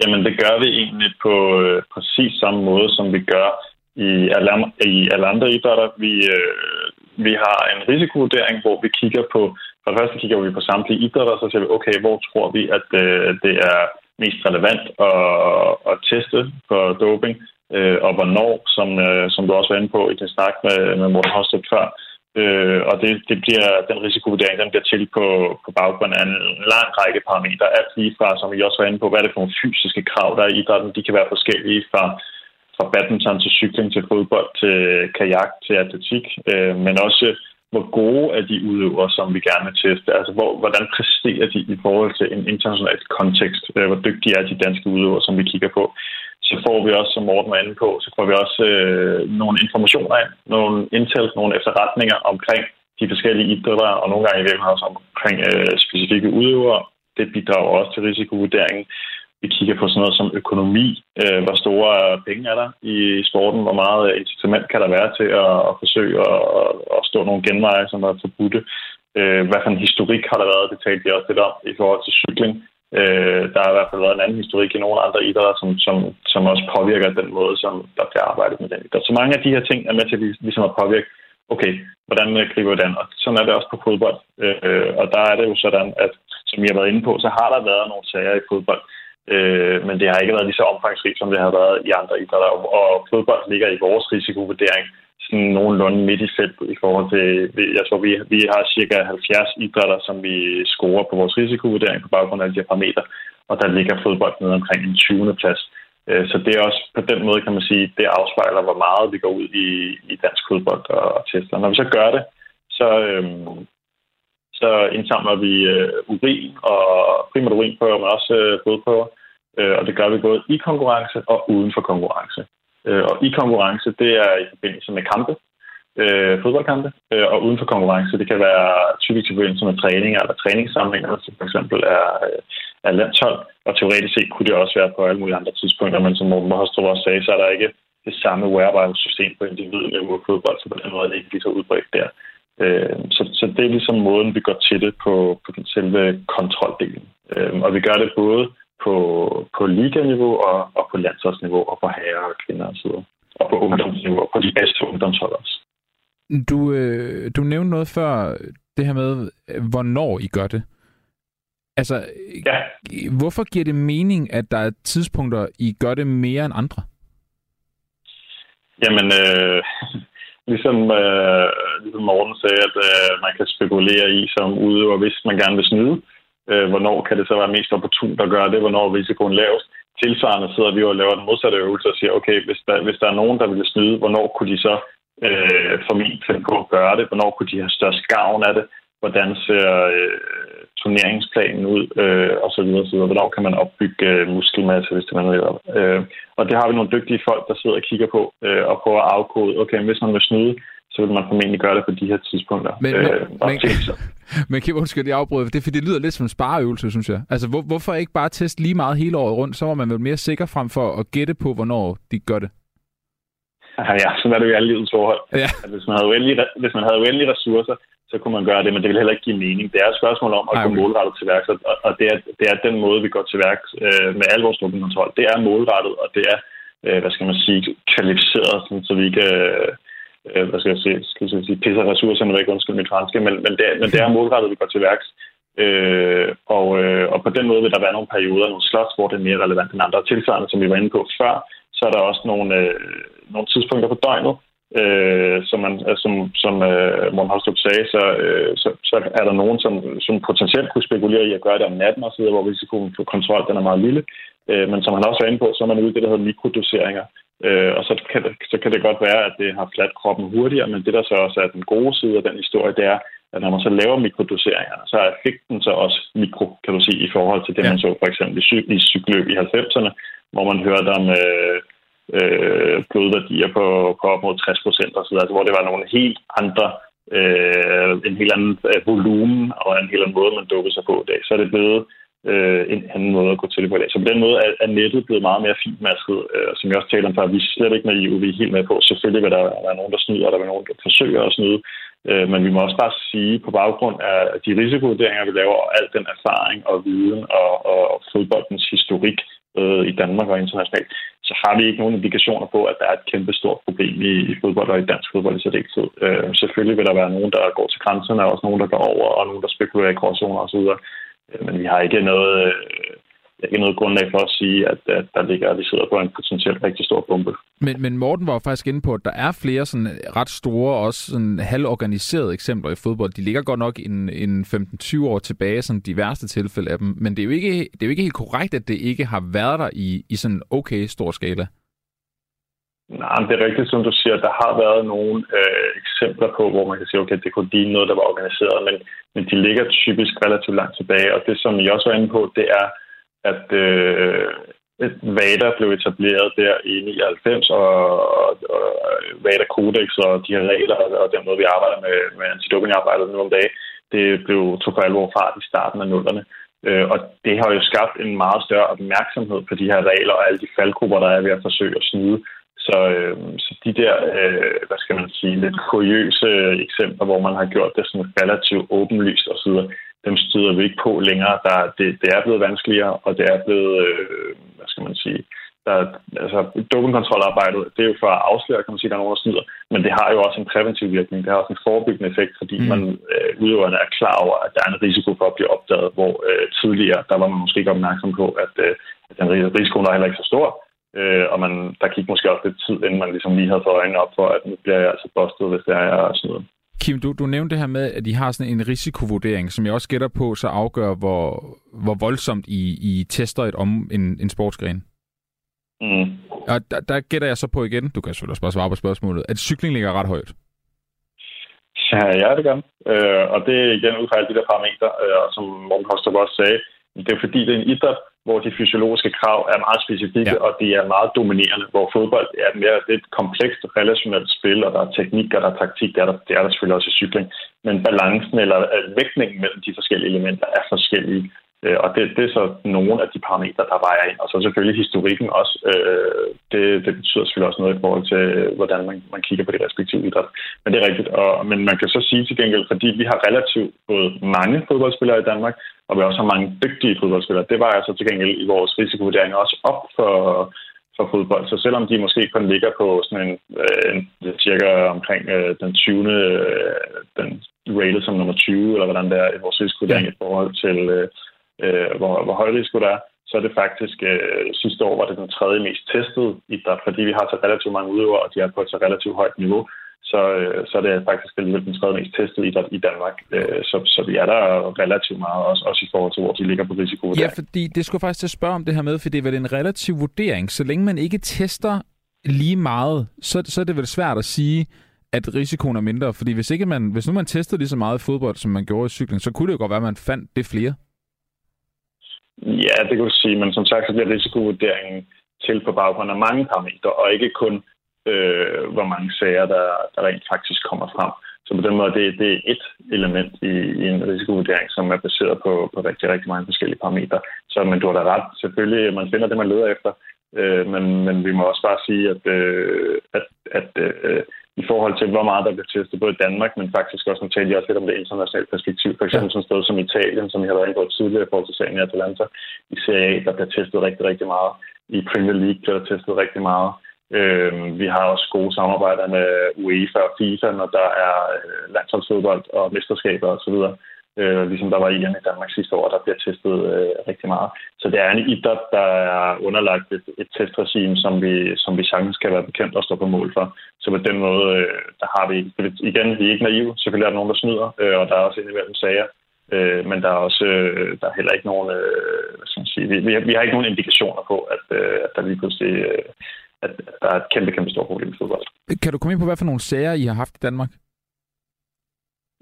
Jamen, det gør vi egentlig på øh, præcis samme måde, som vi gør i alle, i alle andre idrætter. Vi, øh, vi har en risikovurdering, hvor vi kigger på, for det første kigger vi på samtlige idrætter, så siger vi, okay, hvor tror vi, at øh, det er mest relevant at, at teste for doping, øh, og hvornår, som, øh, som du også var inde på i din snak med, med Morten Hostrup før, Øh, og det, det bliver, den risikovurdering den bliver til på, på baggrund af en lang række parametre. Alt lige fra, som vi også var inde på, hvad er det for nogle fysiske krav, der er i idrætten. De kan være forskellige fra, fra badminton til cykling til fodbold til kajak til atletik, øh, men også hvor gode er de udøvere, som vi gerne vil teste? Altså, hvor, hvordan præsterer de i forhold til en international kontekst? Øh, hvor dygtige er de danske udøvere, som vi kigger på? Så får vi også, som Morten var inde på, så får vi også øh, nogle informationer ind, nogle intel, nogle efterretninger omkring de forskellige idrætter, og nogle gange i virkeligheden også omkring øh, specifikke udøvere. Det bidrager også til risikovurderingen. Vi kigger på sådan noget som økonomi. Øh, hvor store penge er der i sporten? Hvor meget incitament kan der være til at, at forsøge at, at stå nogle genveje, som er forbudte? Øh, hvad for en historik har der været? Det talte jeg også lidt om i forhold til cykling. Øh, der har i hvert fald været en anden historik i nogle andre idrætter, som, som, som også påvirker den måde, som der bliver arbejdet med den idræt. Så mange af de her ting er med til ligesom at påvirke, okay, hvordan griber vi den? Og sådan er det også på fodbold. Øh, og der er det jo sådan, at som jeg har været inde på, så har der været nogle sager i fodbold, Øh, men det har ikke været lige så omfangsrigt, som det har været i andre idrætter. Og fodbold ligger i vores risikovurdering sådan nogenlunde midt i feltet i forhold til, jeg tror, vi, vi har cirka 70 idrætter, som vi scorer på vores risikovurdering på baggrund af de her parametre, og der ligger fodbold nede omkring en 20. plads. Øh, så det er også på den måde, kan man sige, det afspejler, hvor meget vi går ud i, i dansk fodbold og tester. Når vi så gør det, så, øhm, så indsamler vi øh, urin og primært urinprøver, men også øh, blodprøver. Øh, og det gør vi både i konkurrence og uden for konkurrence. Øh, og i konkurrence, det er i forbindelse med kampe, øh, fodboldkampe, øh, og uden for konkurrence, det kan være typisk i forbindelse med træninger eller træningssamlinger, som altså for eksempel er, øh, er landshold, og teoretisk set kunne det også være på alle mulige andre tidspunkter, men som Morten Mohostrup også sagde, så er der ikke det samme wearable-system på individniveau i fodbold, så på den måde er det ikke lige så udbredt der. Øh, så, så det er ligesom måden, vi går til det på, på den selve kontroldelen. Øh, og vi gør det både på, på liganiveau og, og på landsholdsniveau og på herrer og kvinder osv. Og på ungdomsniveau og på de bedste ungdomshold også. Du, øh, du nævnte noget før, det her med, hvornår I gør det. Altså, ja. hvorfor giver det mening, at der er tidspunkter, I gør det mere end andre? Jamen, øh, ligesom, øh, ligesom Morten sagde, at øh, man kan spekulere i som udøver, hvis man gerne vil snyde. Øh, hvornår kan det så være mest opportunt at gøre det? Hvornår er risikoen lavest? Tilsvarende sidder vi og laver den modsatte øvelse og siger, okay, hvis der, hvis der er nogen, der vil snyde, hvornår kunne de så øh, formentlig finde på at gøre det? Hvornår kunne de have størst gavn af det? Hvordan ser øh, turneringsplanen ud? Øh, og så videre, så videre. Hvornår kan man opbygge øh, muskelmasse, hvis det man vil. Øh, og det har vi nogle dygtige folk, der sidder og kigger på øh, og prøver at afkode, okay, hvis man vil snyde, så vil man formentlig gøre det på de her tidspunkter. Men, øh, men, men Kim, [laughs] undskyld, jeg afbryder, det, for det lyder lidt som en spareøvelse, synes jeg. Altså, hvor, hvorfor ikke bare teste lige meget hele året rundt, så var man vel mere sikker frem for at gætte på, hvornår de gør det? Ja, sådan er det jo i alle livets forhold. Ja. At hvis, man havde uendelige, hvis man havde uendelige ressourcer, så kunne man gøre det, men det vil heller ikke give mening. Det er et spørgsmål om at Ej, okay. gå målrettet til værks, og, og det, er, det er den måde, vi går til værks øh, med al vores kontrol. Det er målrettet, og det er, øh, hvad skal man sige, kvalificeret, sådan, så vi ikke... Øh, øh, hvad skal jeg sige, skal jeg sige pisser ressourcerne væk, undskyld mit franske, men, men, det, men det er [laughs] målrettet, vi går til værks. Øh, og, øh, og på den måde vil der være nogle perioder, nogle slots, hvor det er mere relevant end andre. Tilsvarende, som vi var inde på før, så er der også nogle, øh, nogle tidspunkter på døgnet, øh, som, man, øh, som, som øh, Morten Holstrup sagde, så, øh, så, så er der nogen, som, som potentielt kunne spekulere i at gøre det om natten osv., hvor risikoen for kontrol den er meget lille. Øh, men som han også var inde på, så er man ude i det, der hedder mikrodoseringer. Øh, og så kan, det, så kan det godt være, at det har fladt kroppen hurtigere, men det, der så også er den gode side af den historie, det er, at når man så laver mikrodoseringer, så er effekten så også mikro, kan du sige, i forhold til det, ja. man så for eksempel i, cy- i cykeløb i 90'erne, hvor man hørte om øh, øh, blodværdier på, på op mod 60 procent osv., altså, hvor det var nogle helt andre, øh, en helt anden øh, volumen og en helt anden måde, man dukkede sig på i dag. Så er det blevet øh, en anden måde at gå til det på i dag. Så på den måde er, er nettet blevet meget mere finmasket, øh, som jeg også taler om før. Vi er slet ikke naive, vi er helt med på. Selvfølgelig vil der være nogen, der snyder, og der vil nogen, der forsøger at snyde. Øh, men vi må også bare sige, på baggrund af de risikovurderinger, vi laver, og al den erfaring og viden og, og fodboldens historik øh, i Danmark og internationalt, så har vi ikke nogen indikationer på, at der er et kæmpe stort problem i, i fodbold og i dansk fodbold i særdeleshed. Øh, selvfølgelig vil der være nogen, der går til grænserne, og også nogen, der går over, og nogen, der spekulerer i gråzoner osv. Øh, men vi har ikke noget, øh, ikke noget grundlag for at sige, at, at der ligger, at vi sidder på en potentielt rigtig stor bombe. Men, men Morten var jo faktisk inde på, at der er flere sådan ret store, også sådan halvorganiserede eksempler i fodbold. De ligger godt nok en, en 15-20 år tilbage, sådan de værste tilfælde af dem. Men det er, jo ikke, det er jo ikke helt korrekt, at det ikke har været der i, i sådan okay stor skala. Nej, det er rigtigt, som du siger. Der har været nogle øh, eksempler på, hvor man kan sige, okay, det kunne ligne noget, der var organiseret, men, men de ligger typisk relativt langt tilbage. Og det, som I også var inde på, det er, at øh, VADA blev etableret der i 99, og, og, og VADA Codex og de her regler og den måde, vi arbejder med, med antidopingarbejdet nu om dagen, det blev tog for alvor fart i starten af nullerne. Øh, og det har jo skabt en meget større opmærksomhed på de her regler og alle de faldgrupper, der er ved at forsøge at snyde. Så, øh, så de der, øh, hvad skal man sige, lidt kuriøse eksempler, hvor man har gjort det sådan relativt åbenlyst osv., dem støder vi ikke på længere. Der, det, det er blevet vanskeligere, og det er blevet, øh, hvad skal man sige, der, altså, dopingkontrolarbejdet, det er jo for at afsløre, kan man sige, der er nogen, der snyder, men det har jo også en præventiv virkning. Det har også en forebyggende effekt, fordi mm. man øh, udøverne er klar over, at der er en risiko for at blive opdaget, hvor øh, tidligere, der var man måske ikke opmærksom på, at, øh, at den risiko er heller ikke så stor, øh, og man, der gik måske også lidt tid, inden man ligesom lige havde fået øjnene op for, at nu bliver jeg altså bustet, hvis det er, jeg er snyder. Kim, du, du nævnte det her med, at de har sådan en risikovurdering, som jeg også gætter på, så afgør, hvor, hvor voldsomt I, I tester et om en, en sportsgren. Mm. Og der, der gætter jeg så på igen, du kan selvfølgelig også bare svare på spørgsmålet, at cykling ligger ret højt. Ja, ja det gør øh, Og det er igen ud fra alle de der parametre, øh, som Morten Kostrup også sagde. Det er fordi, det er en idræt, hvor de fysiologiske krav er meget specifikke, ja. og de er meget dominerende, hvor fodbold er mere er et komplekst relationelt spil, og der er teknik, og der er taktik, det er der, det er der selvfølgelig også i cykling. Men balancen eller vægtningen mellem de forskellige elementer er forskellige. Øh, og det, det er så nogle af de parametre, der vejer ind. Og så selvfølgelig historikken også. Øh, det, det betyder selvfølgelig også noget i forhold til, hvordan man, man kigger på det respektive idræt. Men det er rigtigt. Og, men man kan så sige til gengæld, fordi vi har relativt både mange fodboldspillere i Danmark, og vi også har mange dygtige fodboldspillere, det var altså til gengæld i vores risikovurdering også op for, for fodbold. Så selvom de måske kun ligger på sådan en, en cirka omkring øh, den 20. Øh, den rated som nummer 20, eller hvordan det er i vores risikovurdering i forhold til, øh, øh, hvor, hvor høj risiko der er, så er det faktisk øh, sidste år var det den tredje mest testede idræt, fordi vi har så relativt mange udøvere, og de er på et så relativt højt niveau, så, øh, så er det faktisk alligevel den tredje mest testede idræt i Danmark. Øh, så, så vi er der relativt meget, også, også i forhold til, hvor de ligger på risiko. Ja, fordi det skulle faktisk til at spørge om det her med, for det er vel en relativ vurdering. Så længe man ikke tester lige meget, så, så er det vel svært at sige, at risikoen er mindre. Fordi hvis, ikke man, hvis nu man testede lige så meget fodbold, som man gjorde i cykling, så kunne det jo godt være, at man fandt det flere. Ja, det kan du sige, men som sagt, så bliver risikovurderingen til på baggrund af mange parametre, og ikke kun, øh, hvor mange sager, der, der rent faktisk kommer frem. Så på den måde, det, det er et element i, i en risikovurdering, som er baseret på, på rigtig, rigtig mange forskellige parametre. Så men du har da ret. Selvfølgelig, man finder det, man leder efter, øh, men, men vi må også bare sige, at, øh, at, at øh, i forhold til, hvor meget der bliver testet både i Danmark, men faktisk også, nu talte jeg også lidt om det internationale perspektiv. For eksempel ja. sådan et sted som Italien, som jeg har været inde på tidligere i forhold til sagen i Atalanta. I Serie A, der bliver testet rigtig, rigtig meget. I Premier League bliver der testet rigtig meget. Øh, vi har også gode samarbejder med UEFA og FIFA, når der er øh, landsholdsfodbold og mesterskaber osv øh, ligesom der var i i Danmark sidste år, der bliver testet øh, rigtig meget. Så det er en idræt, der er underlagt et, et testregime, som vi, som vi sagtens kan være bekendt og stå på mål for. Så på den måde, øh, der har vi, igen, vi er ikke naive. Selvfølgelig er der nogen, der snyder, øh, og der er også indimellem sager. Øh, men der er også øh, der er heller ikke nogen, øh, hvad skal man sige, vi, vi, har, vi har ikke nogen indikationer på, at, øh, at der lige pludselig øh, at der er et kæmpe, kæmpe stort problem i fodbold. Kan du komme ind på, hvad for nogle sager I har haft i Danmark?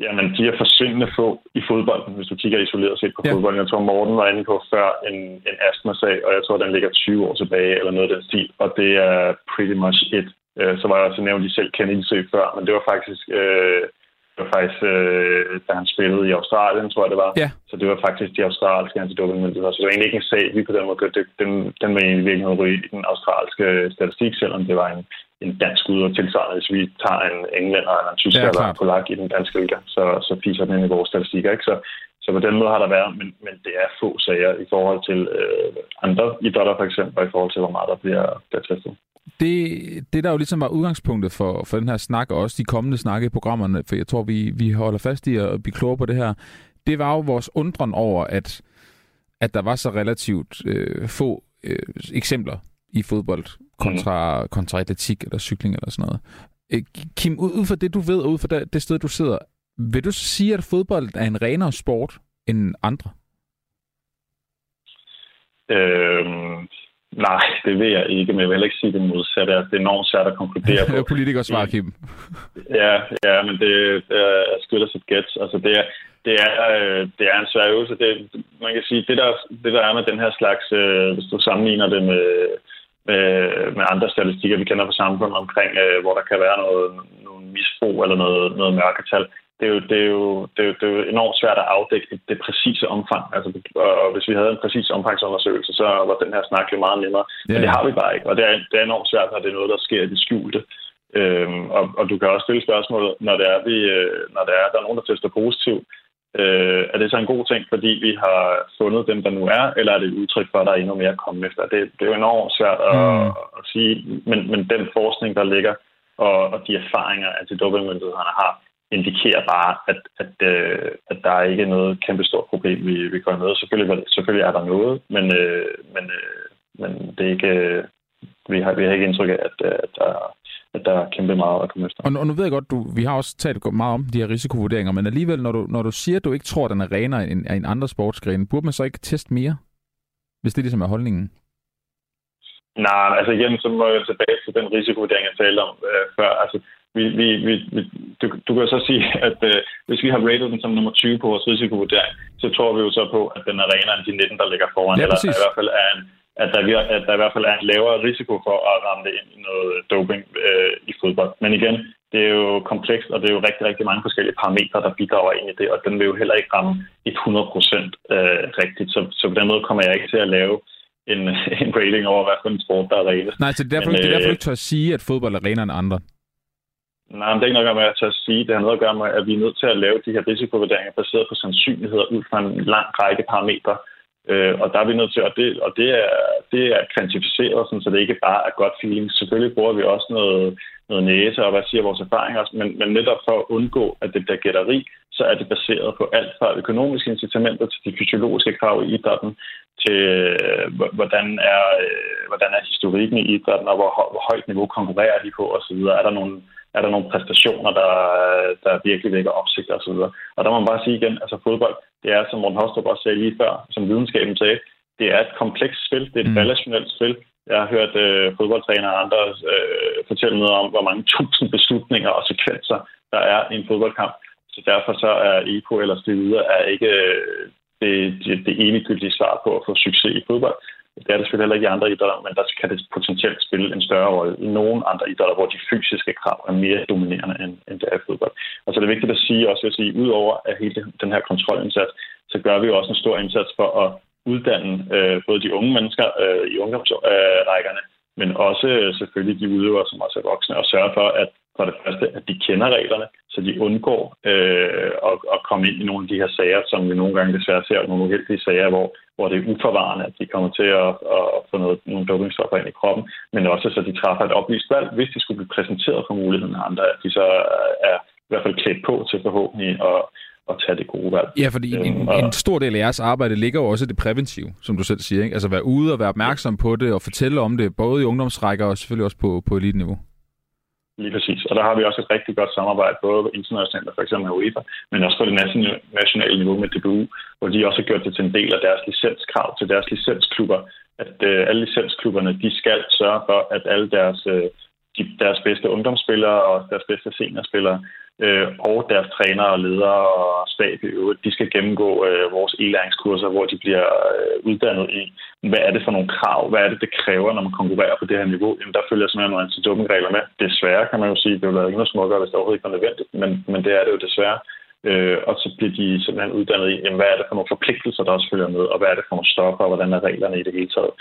Jamen, de er forsvindende få i fodbolden, hvis du kigger isoleret set på ja. fodbolden. Jeg tror, Morten var inde på før en, en astma-sag, og jeg tror, den ligger 20 år tilbage, eller noget af den stil. Og det er pretty much it. Øh, så var jeg også nævnt, de selv Kennedy før, men det var faktisk, øh, det var faktisk øh, da han spillede i Australien, tror jeg det var. Ja. Så det var faktisk de australske antidopingmyndigheder. Så det var egentlig ikke en sag, vi på den måde det, den, den var egentlig virkelig ryge i den australske statistik, selvom det var en en dansk ud og tilsvarende, hvis vi tager en englænder eller en tysker ja, eller en polak i den danske liga, så, så fiser den ind i vores statistikker. Ikke? Så, så på den måde har der været, men, men det er få sager i forhold til øh, andre idrætter for eksempel, og i forhold til, hvor meget der bliver, bliver testet. Det, det, der jo ligesom var udgangspunktet for, for den her snak, og også de kommende snakke i programmerne, for jeg tror, vi, vi holder fast i at blive klogere på det her, det var jo vores undren over, at at der var så relativt øh, få øh, eksempler i fodbold kontra, mm. kontra atletik eller cykling eller sådan noget. Øh, Kim, ud, ud fra det, du ved, og ud fra det, det sted, du sidder, vil du sige, at fodbold er en renere sport end andre? Øhm, nej, det vil jeg ikke, men jeg vil heller ikke sige det modsatte. Altså, det er enormt svært at konkludere [laughs] på. Politikersvar, Kim. [laughs] Ja, ja, men det, det er skylder sit gæt. Altså, det er, det er, øh, det er en svær øvelse. Det, man kan sige, det der, det der er med den her slags, øh, hvis du sammenligner det med, med, med andre statistikker, vi kender fra samfundet omkring, øh, hvor der kan være noget, noget misbrug eller noget, noget mørketal, det er, jo, det, er jo, det, er jo, det er jo enormt svært at afdække det, det præcise omfang. Altså, og hvis vi havde en præcis omfangsundersøgelse, så var den her snak jo meget nemmere. Ja. Men det har vi bare ikke, og det er, det er enormt svært, når det er noget, der sker i det skjulte. Øhm, og, og du kan også stille spørgsmålet, når det er, vi, øh, når det er, der er nogen, der tester positivt. Øh, er det så en god ting, fordi vi har fundet dem, der nu er, eller er det et udtryk for, at der er endnu mere at komme efter? Det, det er jo enormt svært at, mm. at sige, men, men den forskning, der ligger, og, og de erfaringer, at de dopingmyndighederne har, indikerer bare, at, at, øh, at der er ikke noget kæmpe stort problem, vi, vi gør noget. Selvfølgelig, selvfølgelig er der noget, men, øh, men, øh, men det er ikke, øh, vi, har, vi har ikke indtryk af, at, at, der, at der er kæmpe meget at komme efter. Og, og nu ved jeg godt, du, vi har også talt meget om de her risikovurderinger, men alligevel, når du, når du siger, at du ikke tror, at den er renere end, end andre sportsgrene, burde man så ikke teste mere, hvis det ligesom er holdningen? Nej, altså igen, så må jeg tilbage til den risikovurdering, jeg talte om øh, før. Altså, vi, vi, vi, du, du kan så sige, [laughs] at øh, hvis vi har rated den som nummer 20 på vores risikovurdering, så tror vi jo så på, at den er renere end de 19, der ligger foran. Ja, eller i hvert fald er en, at, der, at der i hvert fald er en lavere risiko for at ramme det ind i noget doping øh, i fodbold. Men igen, det er jo komplekst, og det er jo rigtig, rigtig mange forskellige parametre, der bidrager ind i det, og den vil jo heller ikke ramme 100% øh, rigtigt. Så, så på den måde kommer jeg ikke til at lave en, [laughs] en rating over, hvad for en sport, der er rene. Nej, så det er derfor, Men, det er derfor øh, ikke tør at sige, at fodbold er renere end andre. Nej, men det er ikke noget med at sige. Det har noget at gøre med, at vi er nødt til at lave de her risikovurderinger baseret på sandsynligheder ud fra en lang række parametre. Øh, og der er vi nødt til, og det, og det, er, det er kvantificeret, sådan, så det ikke bare er godt feeling. Selvfølgelig bruger vi også noget, noget næse og hvad siger vores erfaringer, men, men netop for at undgå, at det bliver gætteri, så er det baseret på alt fra økonomiske incitamenter til de fysiologiske krav i idrætten, til øh, hvordan er, øh, hvordan er historikken i idrætten, og hvor, hvor højt niveau konkurrerer de på osv. Er der nogle er der nogle præstationer, der, der virkelig vækker opsigt og så videre. Og der må man bare sige igen, altså fodbold, det er, som Morten Hostrup også sagde lige før, som videnskaben sagde, det er et komplekst spil, det er et mm. relationelt spil. Jeg har hørt øh, fodboldtrænere og andre øh, fortælle noget om, hvor mange tusind beslutninger og sekvenser, der er i en fodboldkamp. Så derfor så er EPO eller videre er ikke øh, det, det, det enegyldige svar på at få succes i fodbold. Det er det selvfølgelig heller ikke i andre idrætter, men der kan det potentielt spille en større rolle i nogle andre idrætter, hvor de fysiske krav er mere dominerende end, end det er i fodbold. Og så er det vigtigt at sige, også at sige, udover at hele den her kontrolindsats, så gør vi jo også en stor indsats for at uddanne øh, både de unge mennesker øh, i ungdomsrækkerne, øh, men også øh, selvfølgelig de udøvere, som også er voksne, og sørge for, at for det første, at de kender reglerne, så de undgår øh, at, at komme ind i nogle af de her sager, som vi nogle gange desværre ser, nogle uheldige sager, hvor, hvor det er uforvarende, at de kommer til at, at få noget, nogle dopingstoffer ind i kroppen, men også så de træffer et oplyst valg, hvis de skulle blive præsenteret for muligheden af andre, at de så er i hvert fald klædt på til forhåbentlig at, at tage det gode valg. Ja, fordi en, øhm, og... en stor del af jeres arbejde ligger jo også i det præventive, som du selv siger. Ikke? Altså være ude og være opmærksom på det og fortælle om det, både i ungdomsrækker og selvfølgelig også på, på elite-niveau. Lige præcis. Og der har vi også et rigtig godt samarbejde, både internationalt, for eksempel med UEFA, men også på det nationale niveau med DBU, hvor de også har gjort det til en del af deres licenskrav til deres licensklubber, at øh, alle licensklubberne, de skal sørge for, at alle deres, øh, deres bedste ungdomsspillere og deres bedste seniorspillere øh, og deres trænere og ledere og stab i øvrigt, de skal gennemgå øh, vores e-læringskurser, hvor de bliver øh, uddannet i, hvad er det for nogle krav, hvad er det, det kræver, når man konkurrerer på det her niveau. Jamen, der følger simpelthen nogle antidopingregler med. Desværre kan man jo sige, det ville være endnu smukkere, hvis det overhovedet ikke var nødvendigt, men, men det er det jo desværre. Øh, og så bliver de simpelthen uddannet i, jamen, hvad er det for nogle forpligtelser, der også følger med, og hvad er det for nogle stoffer, og hvordan er reglerne i det hele taget.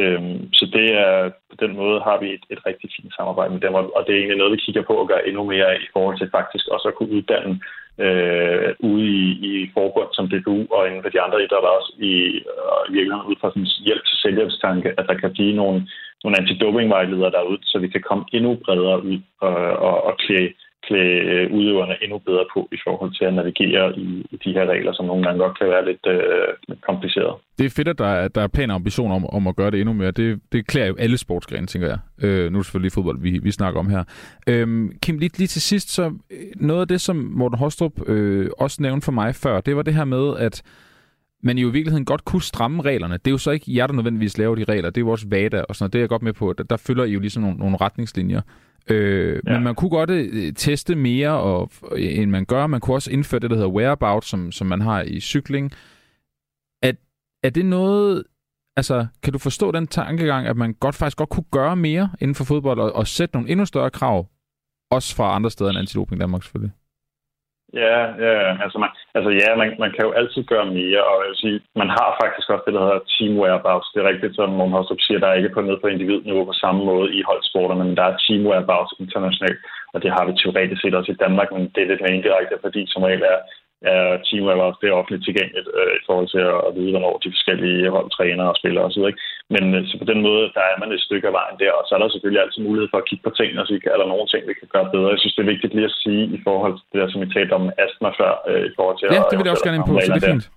Øh, så det er, på den måde har vi et, et rigtig fint samarbejde med dem, og det er egentlig noget, vi kigger på at gøre endnu mere i forhold til faktisk også at kunne uddanne øh, ude i, i forbund som DBU og inden for de andre idrætter også i, og i virkeligheden ud fra sådan hjælp til selvhjælpstanke, at der kan blive nogle, nogle antidopingvejledere derude, så vi kan komme endnu bredere ud og, og, og klæde klæde øh, udøverne endnu bedre på i forhold til at navigere i, i de her regler, som nogle gange godt kan være lidt øh, kompliceret. Det er fedt, at der er, der er pæne ambitioner om, om at gøre det endnu mere. Det, det klæder jo alle sportsgrene, tænker jeg. Øh, nu er det selvfølgelig fodbold, vi, vi snakker om her. Øh, Kim, lige, lige til sidst, så øh, noget af det, som Morten Hostrup øh, også nævnte for mig før, det var det her med, at man jo i virkeligheden godt kunne stramme reglerne. Det er jo så ikke jer, der nødvendigvis laver de regler. Det er jo også VADA og sådan noget. Det er jeg godt med på. Der, der følger I jo ligesom nogle, nogle retningslinjer. Øh, ja. Men man kunne godt øh, teste mere, og, end man gør. Man kunne også indføre det, der hedder whereabout, som, som man har i cykling. Er, er det noget... Altså, kan du forstå den tankegang, at man godt faktisk godt kunne gøre mere inden for fodbold, og, og sætte nogle endnu større krav, også fra andre steder end Antidoping Danmark selvfølgelig? Ja, ja altså, man, altså ja, man, man kan jo altid gøre mere, og jeg vil sige, man har faktisk også det, der hedder team whereabouts. Det er rigtigt, som Morten Hostrup siger, der er ikke på ned på individniveau på samme måde i holdsporterne, men der er team whereabouts internationalt, og det har vi teoretisk set også i Danmark, men det er lidt mere indirekte, fordi som regel er er teamwork det er offentligt tilgængeligt øh, i forhold til at, vide, hvornår de forskellige hold træner og spiller osv. Men øh, så på den måde, der er man et stykke af vejen der, og så er der selvfølgelig altid mulighed for at kigge på tingene og sige, er der nogle ting, vi kan gøre bedre. Jeg synes, det er vigtigt lige at sige i forhold til det der, som vi talte om astma før, øh, i forhold til Ja, det vil jeg også gerne ind på, så det er fint.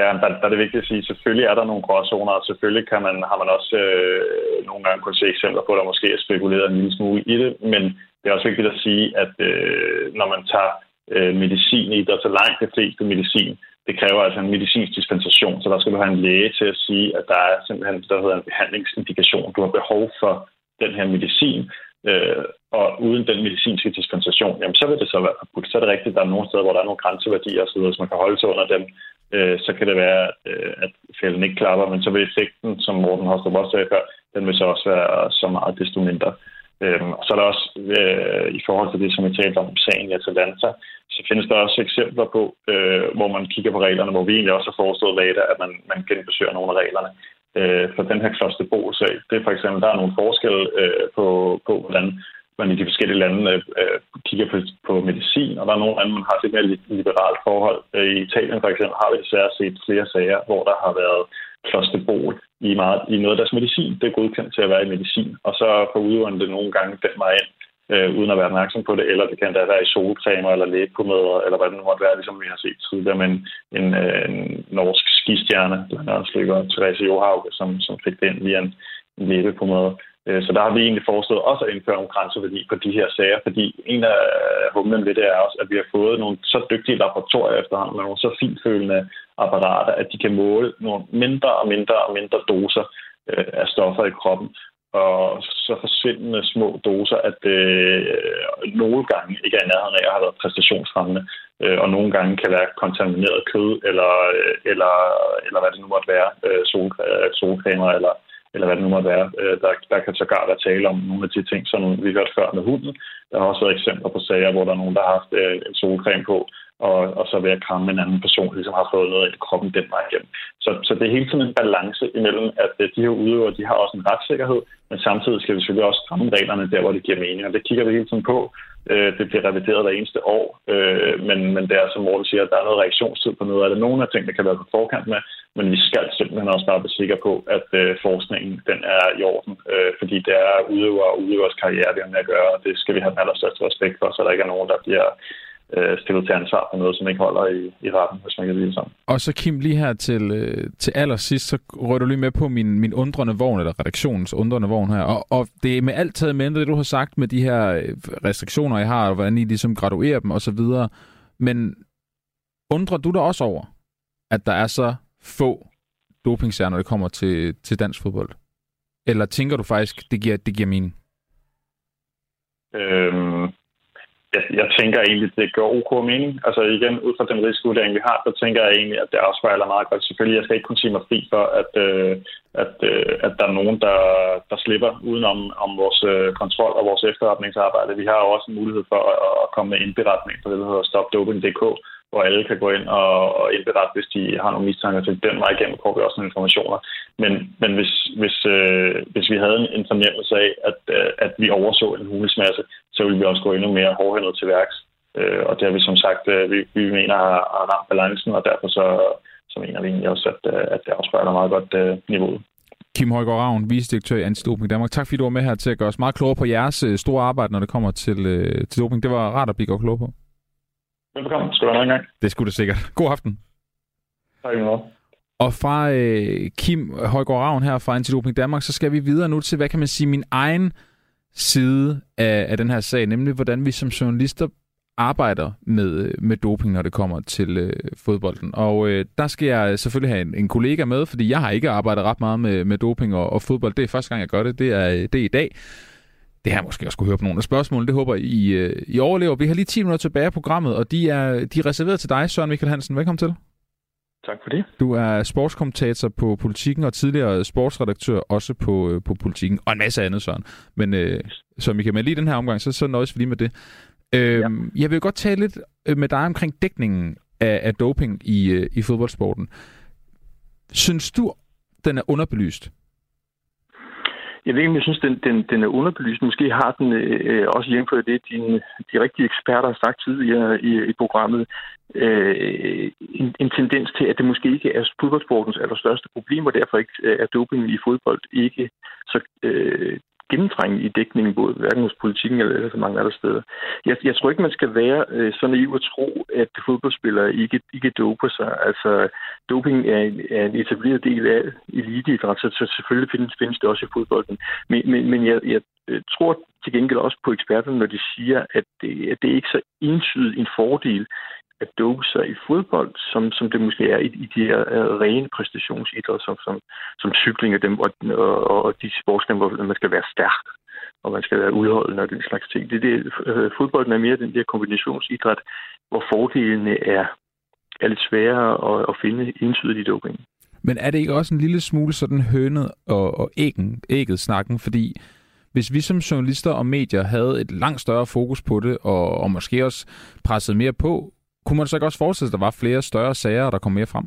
Ja, der, der er det vigtigt at sige, selvfølgelig er der nogle gråzoner, og selvfølgelig kan man, har man også øh, nogle gange kunnet se eksempler på, der måske er spekuleret en lille smule i det, men det er også vigtigt at sige, at øh, når man tager øh, medicin i. Der er så langt det fleste medicin. Det kræver altså en medicinsk dispensation, så der skal du have en læge til at sige, at der er simpelthen der hedder en behandlingsindikation. Du har behov for den her medicin, øh, og uden den medicinske dispensation, jamen så vil det så være forbudt. Så er det rigtigt, at der er nogle steder, hvor der er nogle grænseværdier osv., så man kan holde sig under dem. Øh, så kan det være, at, øh, at fælden ikke klapper, men så vil effekten, som Morten Hostrup også sagde før, den vil så også være så meget desto mindre. Øhm, og så er der også, øh, i forhold til det, som vi talte om sagen i Atalanta, så findes der også eksempler på, øh, hvor man kigger på reglerne, hvor vi egentlig også har foreslået later, at man, man genbesøger nogle af reglerne. Øh, for den her klosterbol-sag, det er for eksempel, der er nogle forskelle øh, på, på, hvordan man i de forskellige lande øh, øh kigger på, på medicin, og der er nogle lande, man har et mere liberalt forhold. Øh, I Italien for eksempel har vi desværre set flere sager, hvor der har været klosterbol i, meget, i noget af deres medicin. Det er godkendt til at være i medicin, og så får udøverne det nogle gange den vej ind, øh, uden at være opmærksom på det, eller det kan da være i solcremer eller lægepomæder, eller hvad det nu måtte være, ligesom vi har set tidligere med en, en, øh, en norsk skistjerne, blandt andet slikker Therese Johauge, som, som fik det ind via en, en læbepomade. Øh, så der har vi egentlig foreslået også at indføre nogle grænseværdi på de her sager, fordi en af humlen ved det er også, at vi har fået nogle så dygtige laboratorier efterhånden, med nogle så finfølende apparater, at de kan måle nogle mindre og mindre og mindre doser øh, af stoffer i kroppen og så forsvindende små doser, at øh, nogle gange ikke er i nærheden af at have været præstationsfremmende, øh, og nogle gange kan være kontamineret kød, eller, øh, eller, eller hvad det nu måtte være, øh, sol, øh, solcremer, eller, eller hvad det nu måtte være. Øh, der, der kan sågar være tale om nogle af de ting, som vi hørte før med hunden. Der har også været eksempler på sager, hvor der er nogen, der har haft øh, en solcreme på, og, og så ved at kramme en anden person, ligesom har fået noget i kroppen den vej hjem. Så, så det er hele tiden en balance imellem, at øh, de her udøvere, de har også en retssikkerhed, men samtidig skal vi selvfølgelig også stramme reglerne der, hvor det giver mening, og det kigger vi hele tiden på. Øh, det bliver revideret hver eneste år, øh, men, men det er, som Morten siger, at der er noget reaktionstid på noget af det. Nogle af tingene kan være på forkant med, men vi skal simpelthen også bare være sikre på, at forskningen den er i orden, fordi det er udøver og udøvers karriere, vi har med at gøre, og det skal vi have den allerstørste respekt for, så der ikke er nogen, der bliver øh, stillet til ansvar for noget, som ikke holder i, i retten, hvis man kan sige sådan. Og så Kim, lige her til, øh, til allersidst, så rører du lige med på min, min undrende vogn, eller redaktionens undrende vogn her. Og, og det er med alt taget med det, du har sagt med de her øh, restriktioner, I har, og hvordan I ligesom graduerer dem osv. Men undrer du dig også over, at der er så få dopingsager, når det kommer til, til dansk fodbold? Eller tænker du faktisk, det giver, det giver mening? Øhm, jeg, jeg tænker egentlig, det gør ok mening. Altså igen, ud fra den risikovurdering, vi har, så tænker jeg egentlig, at det afspejler meget godt. Selvfølgelig, jeg skal ikke kunne sige mig fri for, at, øh, at, øh, at der er nogen, der, der slipper udenom om vores øh, kontrol og vores efterretningsarbejde. Vi har jo også en mulighed for at, at komme med indberetning på det, der hedder stopdoping.dk, hvor alle kan gå ind og, og indberette, hvis de har nogle mistanker til den vej igennem, får vi også nogle informationer. Men, men hvis, hvis, øh, hvis vi havde en fornemmelse af, at, øh, at vi overså en hulesmasse, så ville vi også gå endnu mere hårdhændet til værks. Øh, og det har vi som sagt, øh, vi, vi mener har, har ramt balancen, og derfor så, så mener vi egentlig også, at, øh, at det afspejler meget godt øh, niveauet. Kim Højgaard Ravn, vicedirektør i Antidoping Danmark. Tak fordi du var med her til at gøre os meget klogere på jeres øh, store arbejde, når det kommer til, øh, til doping. Det var rart at blive godt klogere på. Velkommen. Skal du have en gang? Det skulle det sikkert. God aften. Tak måde. Og fra øh, Kim Højgaard Ravn her fra Antidoping Danmark, så skal vi videre nu til, hvad kan man sige, min egen side af, af den her sag, nemlig hvordan vi som journalister arbejder med, med doping, når det kommer til øh, fodbolden. Og øh, der skal jeg selvfølgelig have en, en kollega med, fordi jeg har ikke arbejdet ret meget med, med doping og, og fodbold. Det er første gang, jeg gør det. Det er, det er i dag. Det jeg måske også kunne høre på nogle af spørgsmålene. Det håber I, øh, I overlever. Vi har lige 10 minutter tilbage af programmet, og de er, de er reserveret til dig, Søren Michael Hansen. Velkommen til. Tak for det. Du er sportskommentator på Politiken og tidligere sportsredaktør også på, øh, på Politiken, og en masse andet, Søren. Men øh, så Michael, men lige den her omgang, så, så nøjes vi lige med det. Øh, ja. Jeg vil godt tale lidt øh, med dig omkring dækningen af, af doping i, i fodboldsporten. Synes du, den er underbelyst? Jeg ved ikke, om jeg synes, den, den, den er underbelyst. Måske har den øh, øh også hjemført det, de, de rigtige eksperter har sagt tidligere i, i programmet, øh, en, en tendens til, at det måske ikke er fodboldsportens allerstørste problem, og derfor ikke øh, er doping i fodbold ikke så øh, gennemtrængende i dækningen, både hverken hos politikken eller, eller så mange andre steder. Jeg, jeg tror ikke, man skal være øh, så naiv at tro, at fodboldspillere ikke, ikke doper sig. Altså, doping er en, er en etableret del af eliteidræt, så, så selvfølgelig findes, findes det også i fodbolden. Men, men, men jeg, jeg øh, tror til gengæld også på eksperterne, når de siger, at det, at det er ikke så entydigt en fordel at dope sig i fodbold, som, som det måske er i, i de her uh, rene præstationsidræt, som, som, som cykling og, dem, og, og, og de sportsgrene, hvor man skal være stærk, og man skal være udholdende og den slags ting. Det, det, uh, fodbolden er mere den der kombinationsidræt, hvor fordelene er, er lidt sværere at, at finde entydigt i doping. Men er det ikke også en lille smule sådan hønet og, og æggen, ægget snakken? Fordi hvis vi som journalister og medier havde et langt større fokus på det, og, og måske også presset mere på, kunne man så ikke også forestille sig, at der var flere større sager, der kom mere frem?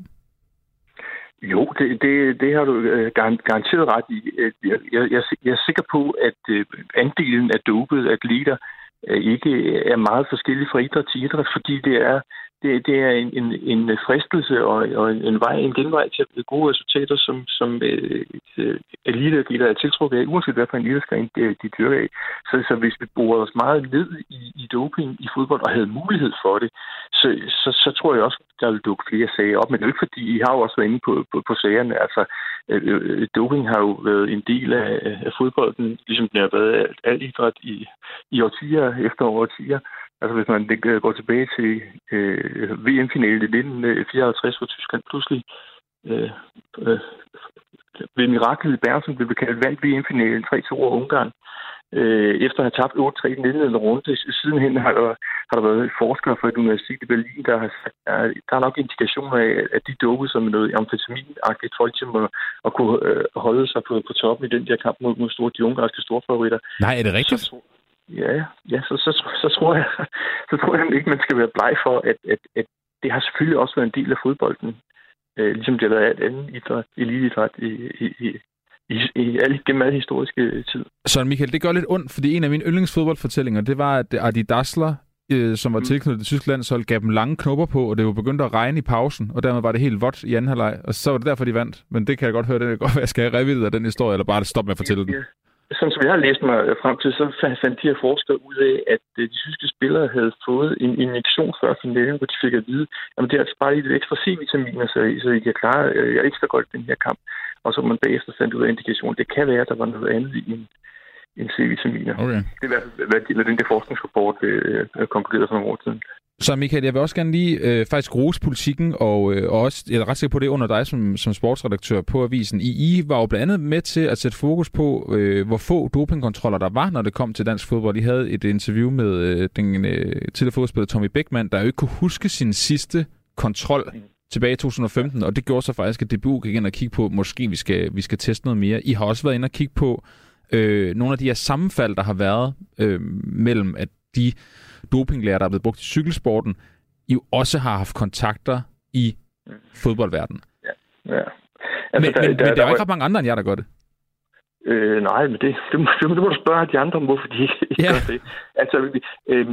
Jo, det, det, det har du øh, garanteret ret i. Øh, jeg, jeg, jeg er sikker på, at øh, andelen af dopede atleter ikke er meget forskellig fra idræt til idræt, fordi det er det, det er en, en, en fristelse og, og en vej, en genvej til at gode resultater, som, som øh, øh eliteatleter er tiltrukket af, uanset hvad for en elitesgren de, øh, de dyrker af. Så, så hvis vi bruger os meget ned i, i doping i fodbold og havde mulighed for det, så, så, så tror jeg også, der vil dukke flere sager op. Men det er ikke fordi, I har jo også været inde på, på, på sagerne. Altså, øh, øh doping har jo været en del af, af fodbolden, ligesom den har været af al idræt i, i årtier efter årtier. Altså hvis man går tilbage til øh, VM-finalen i 1954, hvor Tyskland pludselig øh, øh, ved miraklet i Bergen, blev kaldt vandt VM-finalen 3-2 over Ungarn, øh, efter at have tabt 8-3 i den indledende runde. Sidenhen har der, har der været forskere fra et universitet i Berlin, der har sagt, at der er nok indikationer af, at de dukkede som noget amfetamin-agtigt folk til at, at kunne øh, holde sig på, på toppen i den der kamp mod, mod store, de ungarske storfavoritter. Nej, er det rigtigt? Så, Ja, ja så, så, så, tror jeg, så tror jeg ikke, man skal være bleg for, at, at, at det har selvfølgelig også været en del af fodbolden. Øh, ligesom det har været alt andet idræt, eliteidræt i, i, i, i, i alle, gennem alle historiske tid. Så Michael, det gør lidt ondt, fordi en af mine yndlingsfodboldfortællinger, det var, at Adi Dassler, øh, som var mm. tilknyttet til Tyskland, så gav dem lange knopper på, og det var begyndt at regne i pausen, og dermed var det helt vådt i anden halvleg, og så var det derfor, de vandt. Men det kan jeg godt høre, det kan godt være, jeg skal have af den historie, eller bare stoppe med at fortælle den. Sådan som jeg har læst mig frem til, så fandt de her forskere ud af, at øh, de tyske spillere havde fået en injektion før finalen, hvor de fik at vide, at det er altså bare lidt ekstra C-vitaminer, så, så I kan klare øh, jeg ekstra godt den her kamp. Og så man bagefter fandt ud af indikation. Det kan være, at der var noget andet i en, en C-vitaminer. Okay. Det er hvad, hvad, hvad den der forskningsrapport øh, konkluderede for nogle år siden. Så Michael, jeg vil også gerne lige øh, faktisk rose politikken, og, øh, og også, jeg er ret sikker på det under dig som, som sportsredaktør på Avisen. I, I var jo blandt andet med til at sætte fokus på, øh, hvor få dopingkontroller der var, når det kom til dansk fodbold. I havde et interview med øh, den øh, tidligere fodboldspiller Tommy Beckmann, der jo ikke kunne huske sin sidste kontrol tilbage i 2015, og det gjorde så faktisk, at DBU gik ind og kigge på, måske vi skal, vi skal teste noget mere. I har også været inde og kigge på øh, nogle af de her sammenfald, der har været øh, mellem, at de dopinglærer, der er blevet brugt i cykelsporten, jo også har haft kontakter i fodboldverdenen. Ja, ja. Altså, men, der, men, der, men der, er jo ikke ret mange andre end jer, der gør det. Øh, nej, men det, det, det, det må du spørge de andre om, hvorfor de ikke ja. gør det. Altså, øh,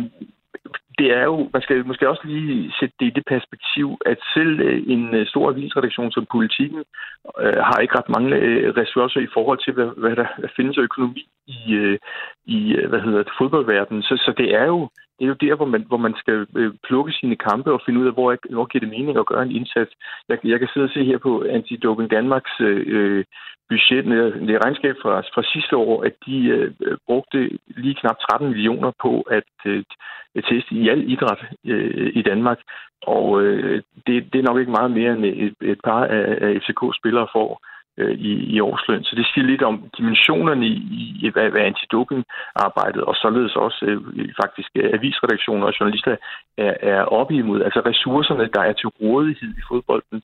det er jo, man skal måske også lige sætte det i det perspektiv, at selv øh, en øh, stor avisredaktion som politikken øh, har ikke ret mange øh, ressourcer i forhold til, hvad, hvad der findes af økonomi i, øh, i hvad hedder det, fodboldverdenen. Så, så det er jo det er jo der, hvor man, hvor man skal øh, plukke sine kampe og finde ud af, hvor, hvor giver det mening at gøre en indsats. Jeg, jeg kan sidde og se her på Antidoping Danmarks øh, budget, det er regnskab fra, fra sidste år, at de øh, brugte lige knap 13 millioner på at øh, teste i al idræt øh, i Danmark. Og øh, det, det er nok ikke meget mere end et, et par af, af FCK-spillere får øh, Øh, i, i årsløn. Så det siger lidt om dimensionerne i, i hvad, hvad antidopingarbejdet, og således også øh, faktisk øh, avisredaktioner og journalister er, er oppe imod. Altså ressourcerne, der er til rådighed i fodbolden,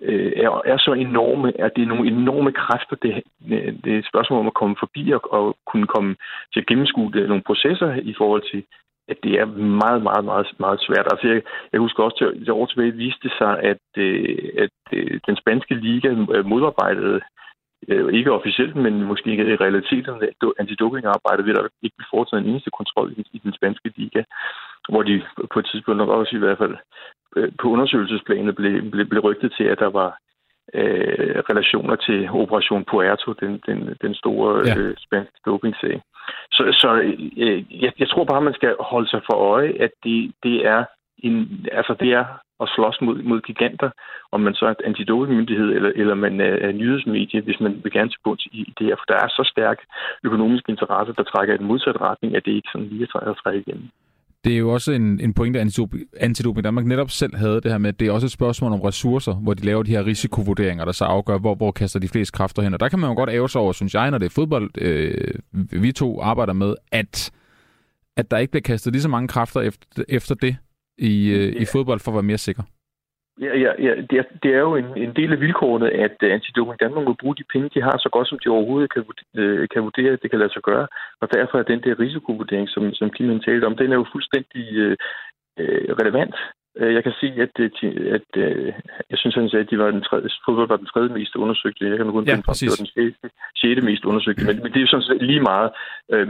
øh, er, er så enorme, at det er nogle enorme kræfter. Det, det er et spørgsmål om at komme forbi og, og kunne komme til at gennemskue øh, nogle processer i forhold til at det er meget, meget, meget, meget svært. Altså, jeg, jeg husker også, til, til år tilbage viste sig, at, øh, at øh, den spanske liga øh, modarbejdede, øh, ikke officielt, men måske ikke i realiteten, antidopingarbejdet, ved der ikke blev foretaget en eneste kontrol i, i den spanske liga, hvor de på et tidspunkt nok også i hvert fald øh, på undersøgelsesplanet blev, blev, blev rygtet til, at der var øh, relationer til Operation Puerto, den, den, den store ja. øh, spanske dopingsag. Så, så øh, jeg, jeg tror bare, man skal holde sig for øje, at det, det er en, altså det er at slås mod, mod giganter, om man så er et antidopingmyndighed eller, eller man er, er nyhedsmedie, hvis man vil gerne til bunds i det her. For der er så stærk økonomisk interesse, der trækker i den modsatte retning, at det ikke sådan lige at trække igen. Det er jo også en, en pointe, at Antidoping Danmark netop selv havde det her med, at det er også et spørgsmål om ressourcer, hvor de laver de her risikovurderinger, der så afgør, hvor, hvor kaster de fleste kræfter hen. Og der kan man jo godt æve sig over, synes jeg, når det er fodbold, øh, vi to arbejder med, at, at der ikke bliver kastet lige så mange kræfter efter, efter det i, øh, i fodbold for at være mere sikker. Ja, ja, ja. Det, er, det er jo en, en del af vilkårene, at uh, Antidoping Danmark må bruge de penge, de har, så godt som de overhovedet kan, uh, kan vurdere, at det kan lade sig gøre. Og derfor er den der risikovurdering, som, som Kim talte om, den er jo fuldstændig uh, relevant. Jeg kan sige, at, at, at jeg synes, han sagde, at de var den tredje, fodbold var den tredje mest undersøgte. Jeg kan kun ja, præcis. det var den sjette mest undersøgte. Men, men det er jo sådan set lige meget.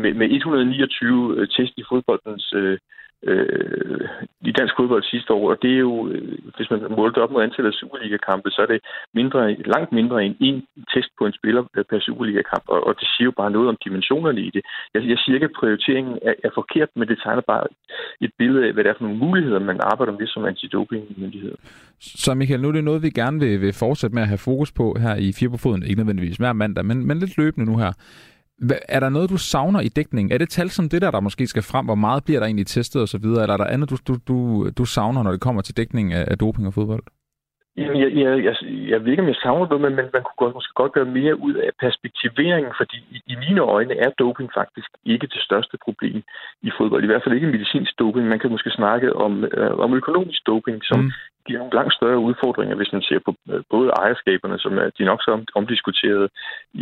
Med, med 129 test i fodboldens øh, Øh, i dansk fodbold sidste år, og det er jo, øh, hvis man målte op mod antallet af Superliga-kampe, så er det mindre, langt mindre end en test på en spiller per Superliga-kamp, og, og det siger jo bare noget om dimensionerne i det. Jeg, jeg siger ikke, at prioriteringen er, er forkert, men det tegner bare et billede af, hvad det er for nogle muligheder, man arbejder med som antidopingmyndighed. Så Michael, nu er det noget, vi gerne vil, vil fortsætte med at have fokus på her i Fire på Foden, ikke nødvendigvis hver mandag, men, men lidt løbende nu her. Er der noget, du savner i dækningen? Er det tal som det der, der måske skal frem? Hvor meget bliver der egentlig testet osv.? Eller er der andet, du, du, du, du savner, når det kommer til dækning af, af doping og fodbold? Jamen, jeg, jeg, jeg, jeg ved ikke, om jeg savner noget, men, men man kunne godt, måske godt gøre mere ud af perspektiveringen, fordi i, i mine øjne er doping faktisk ikke det største problem i fodbold. I hvert fald ikke medicinsk doping. Man kan måske snakke om, øh, om økonomisk doping, som mm giver nogle langt større udfordringer, hvis man ser på øh, både ejerskaberne, som er de nok så omdiskuterede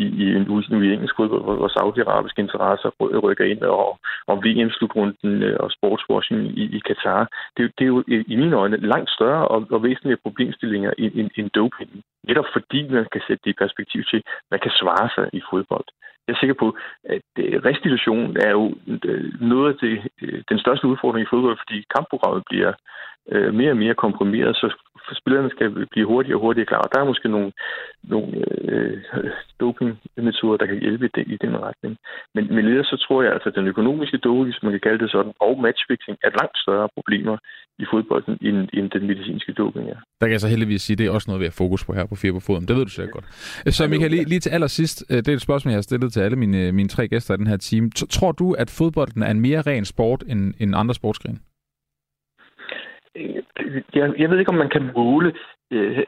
i, i, en, nu i engelsk fodbold, hvor, hvor saudiarabiske interesser rykker ind, og om VM-slutrunden øh, og sportswashing i, i Katar. Det, det er jo øh, i mine øjne langt større og, og væsentlige problemstillinger end, end, end doping. Netop fordi man kan sætte det i perspektiv til, hvad kan svare sig i fodbold. Jeg er sikker på, at restitution er jo noget af det, den største udfordring i fodbold, fordi kampprogrammet bliver øh, mere og mere komprimeret, så spillerne skal blive hurtigere og hurtigere klar. Og der er måske nogle, nogle øh, dopingmetoder, der kan hjælpe i, i den retning. Men, men ellers så tror jeg altså, at den økonomiske doping, hvis man kan kalde det sådan, og matchfixing er langt større problemer i fodbolden, end, end den medicinske doping er. Der kan jeg så heldigvis sige, at det er også noget, vi har fokus på her på Fire på Foden. Det ved du sikkert godt. Så Michael, lige, lige til allersidst, øh, det er et spørgsmål, jeg har stillet til alle mine, mine tre gæster i den her team. Tror du, at fodbolden er en mere ren sport end, end andre sportsgrene? Jeg, jeg ved ikke, om man kan måle øh,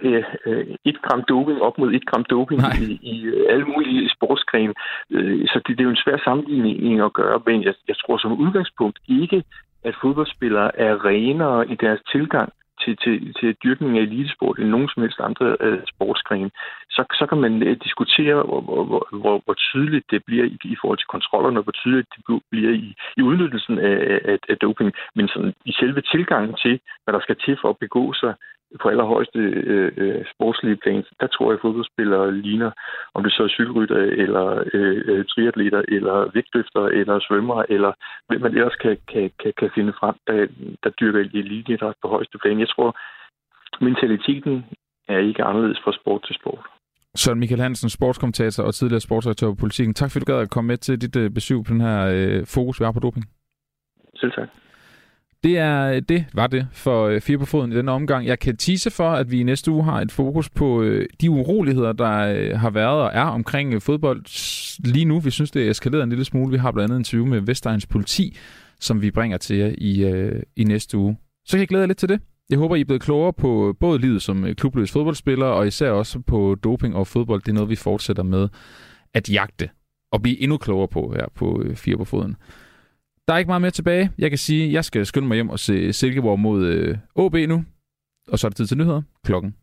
øh, et gram doping op mod et gram doping Nej. i, i øh, alle mulige sportsgrene. Øh, så det, det er jo en svær sammenligning at gøre, men jeg, jeg tror som udgangspunkt ikke, at fodboldspillere er renere i deres tilgang til, til, til dyrkning af elitesport end nogen som helst andre øh, sportsgrene, så, så kan man øh, diskutere, hvor, hvor, hvor, hvor tydeligt det bliver i, i forhold til kontrollerne, og hvor tydeligt det bliver i, i udnyttelsen af, af, af doping. Men sådan, i selve tilgangen til, hvad der skal til for at begå sig på allerhøjeste øh, øh, sportslige plan, der tror jeg, at fodboldspillere ligner, om det så er cykelrytter, eller øh, øh triatleter, eller vægtløfter, eller svømmer, eller hvem man ellers kan, kan, kan, kan finde frem, der, der dyrker eliteidræt på højeste plan. Jeg tror, mentaliteten er ikke anderledes fra sport til sport. Søren Michael Hansen, sportskommentator og tidligere sportsredaktør på Politiken. Tak fordi du gad at komme med til dit øh, besøg på den her øh, fokus, vi har på doping. Selv tak. Det er øh, det, var det for øh, fire på foden i denne omgang. Jeg kan tise for, at vi i næste uge har et fokus på øh, de uroligheder, der har været og er omkring fodbold lige nu. Vi synes, det er eskaleret en lille smule. Vi har blandt andet en interview med Vestegns politi, som vi bringer til jer i, i næste uge. Så kan jeg glæde jer lidt til det. Jeg håber, I er blevet klogere på både livet som klubløs fodboldspiller, og især også på doping og fodbold. Det er noget, vi fortsætter med at jagte og blive endnu klogere på her på Fire på Foden. Der er ikke meget mere tilbage. Jeg kan sige, at jeg skal skynde mig hjem og se Silkeborg mod øh, OB nu. Og så er det tid til nyheder klokken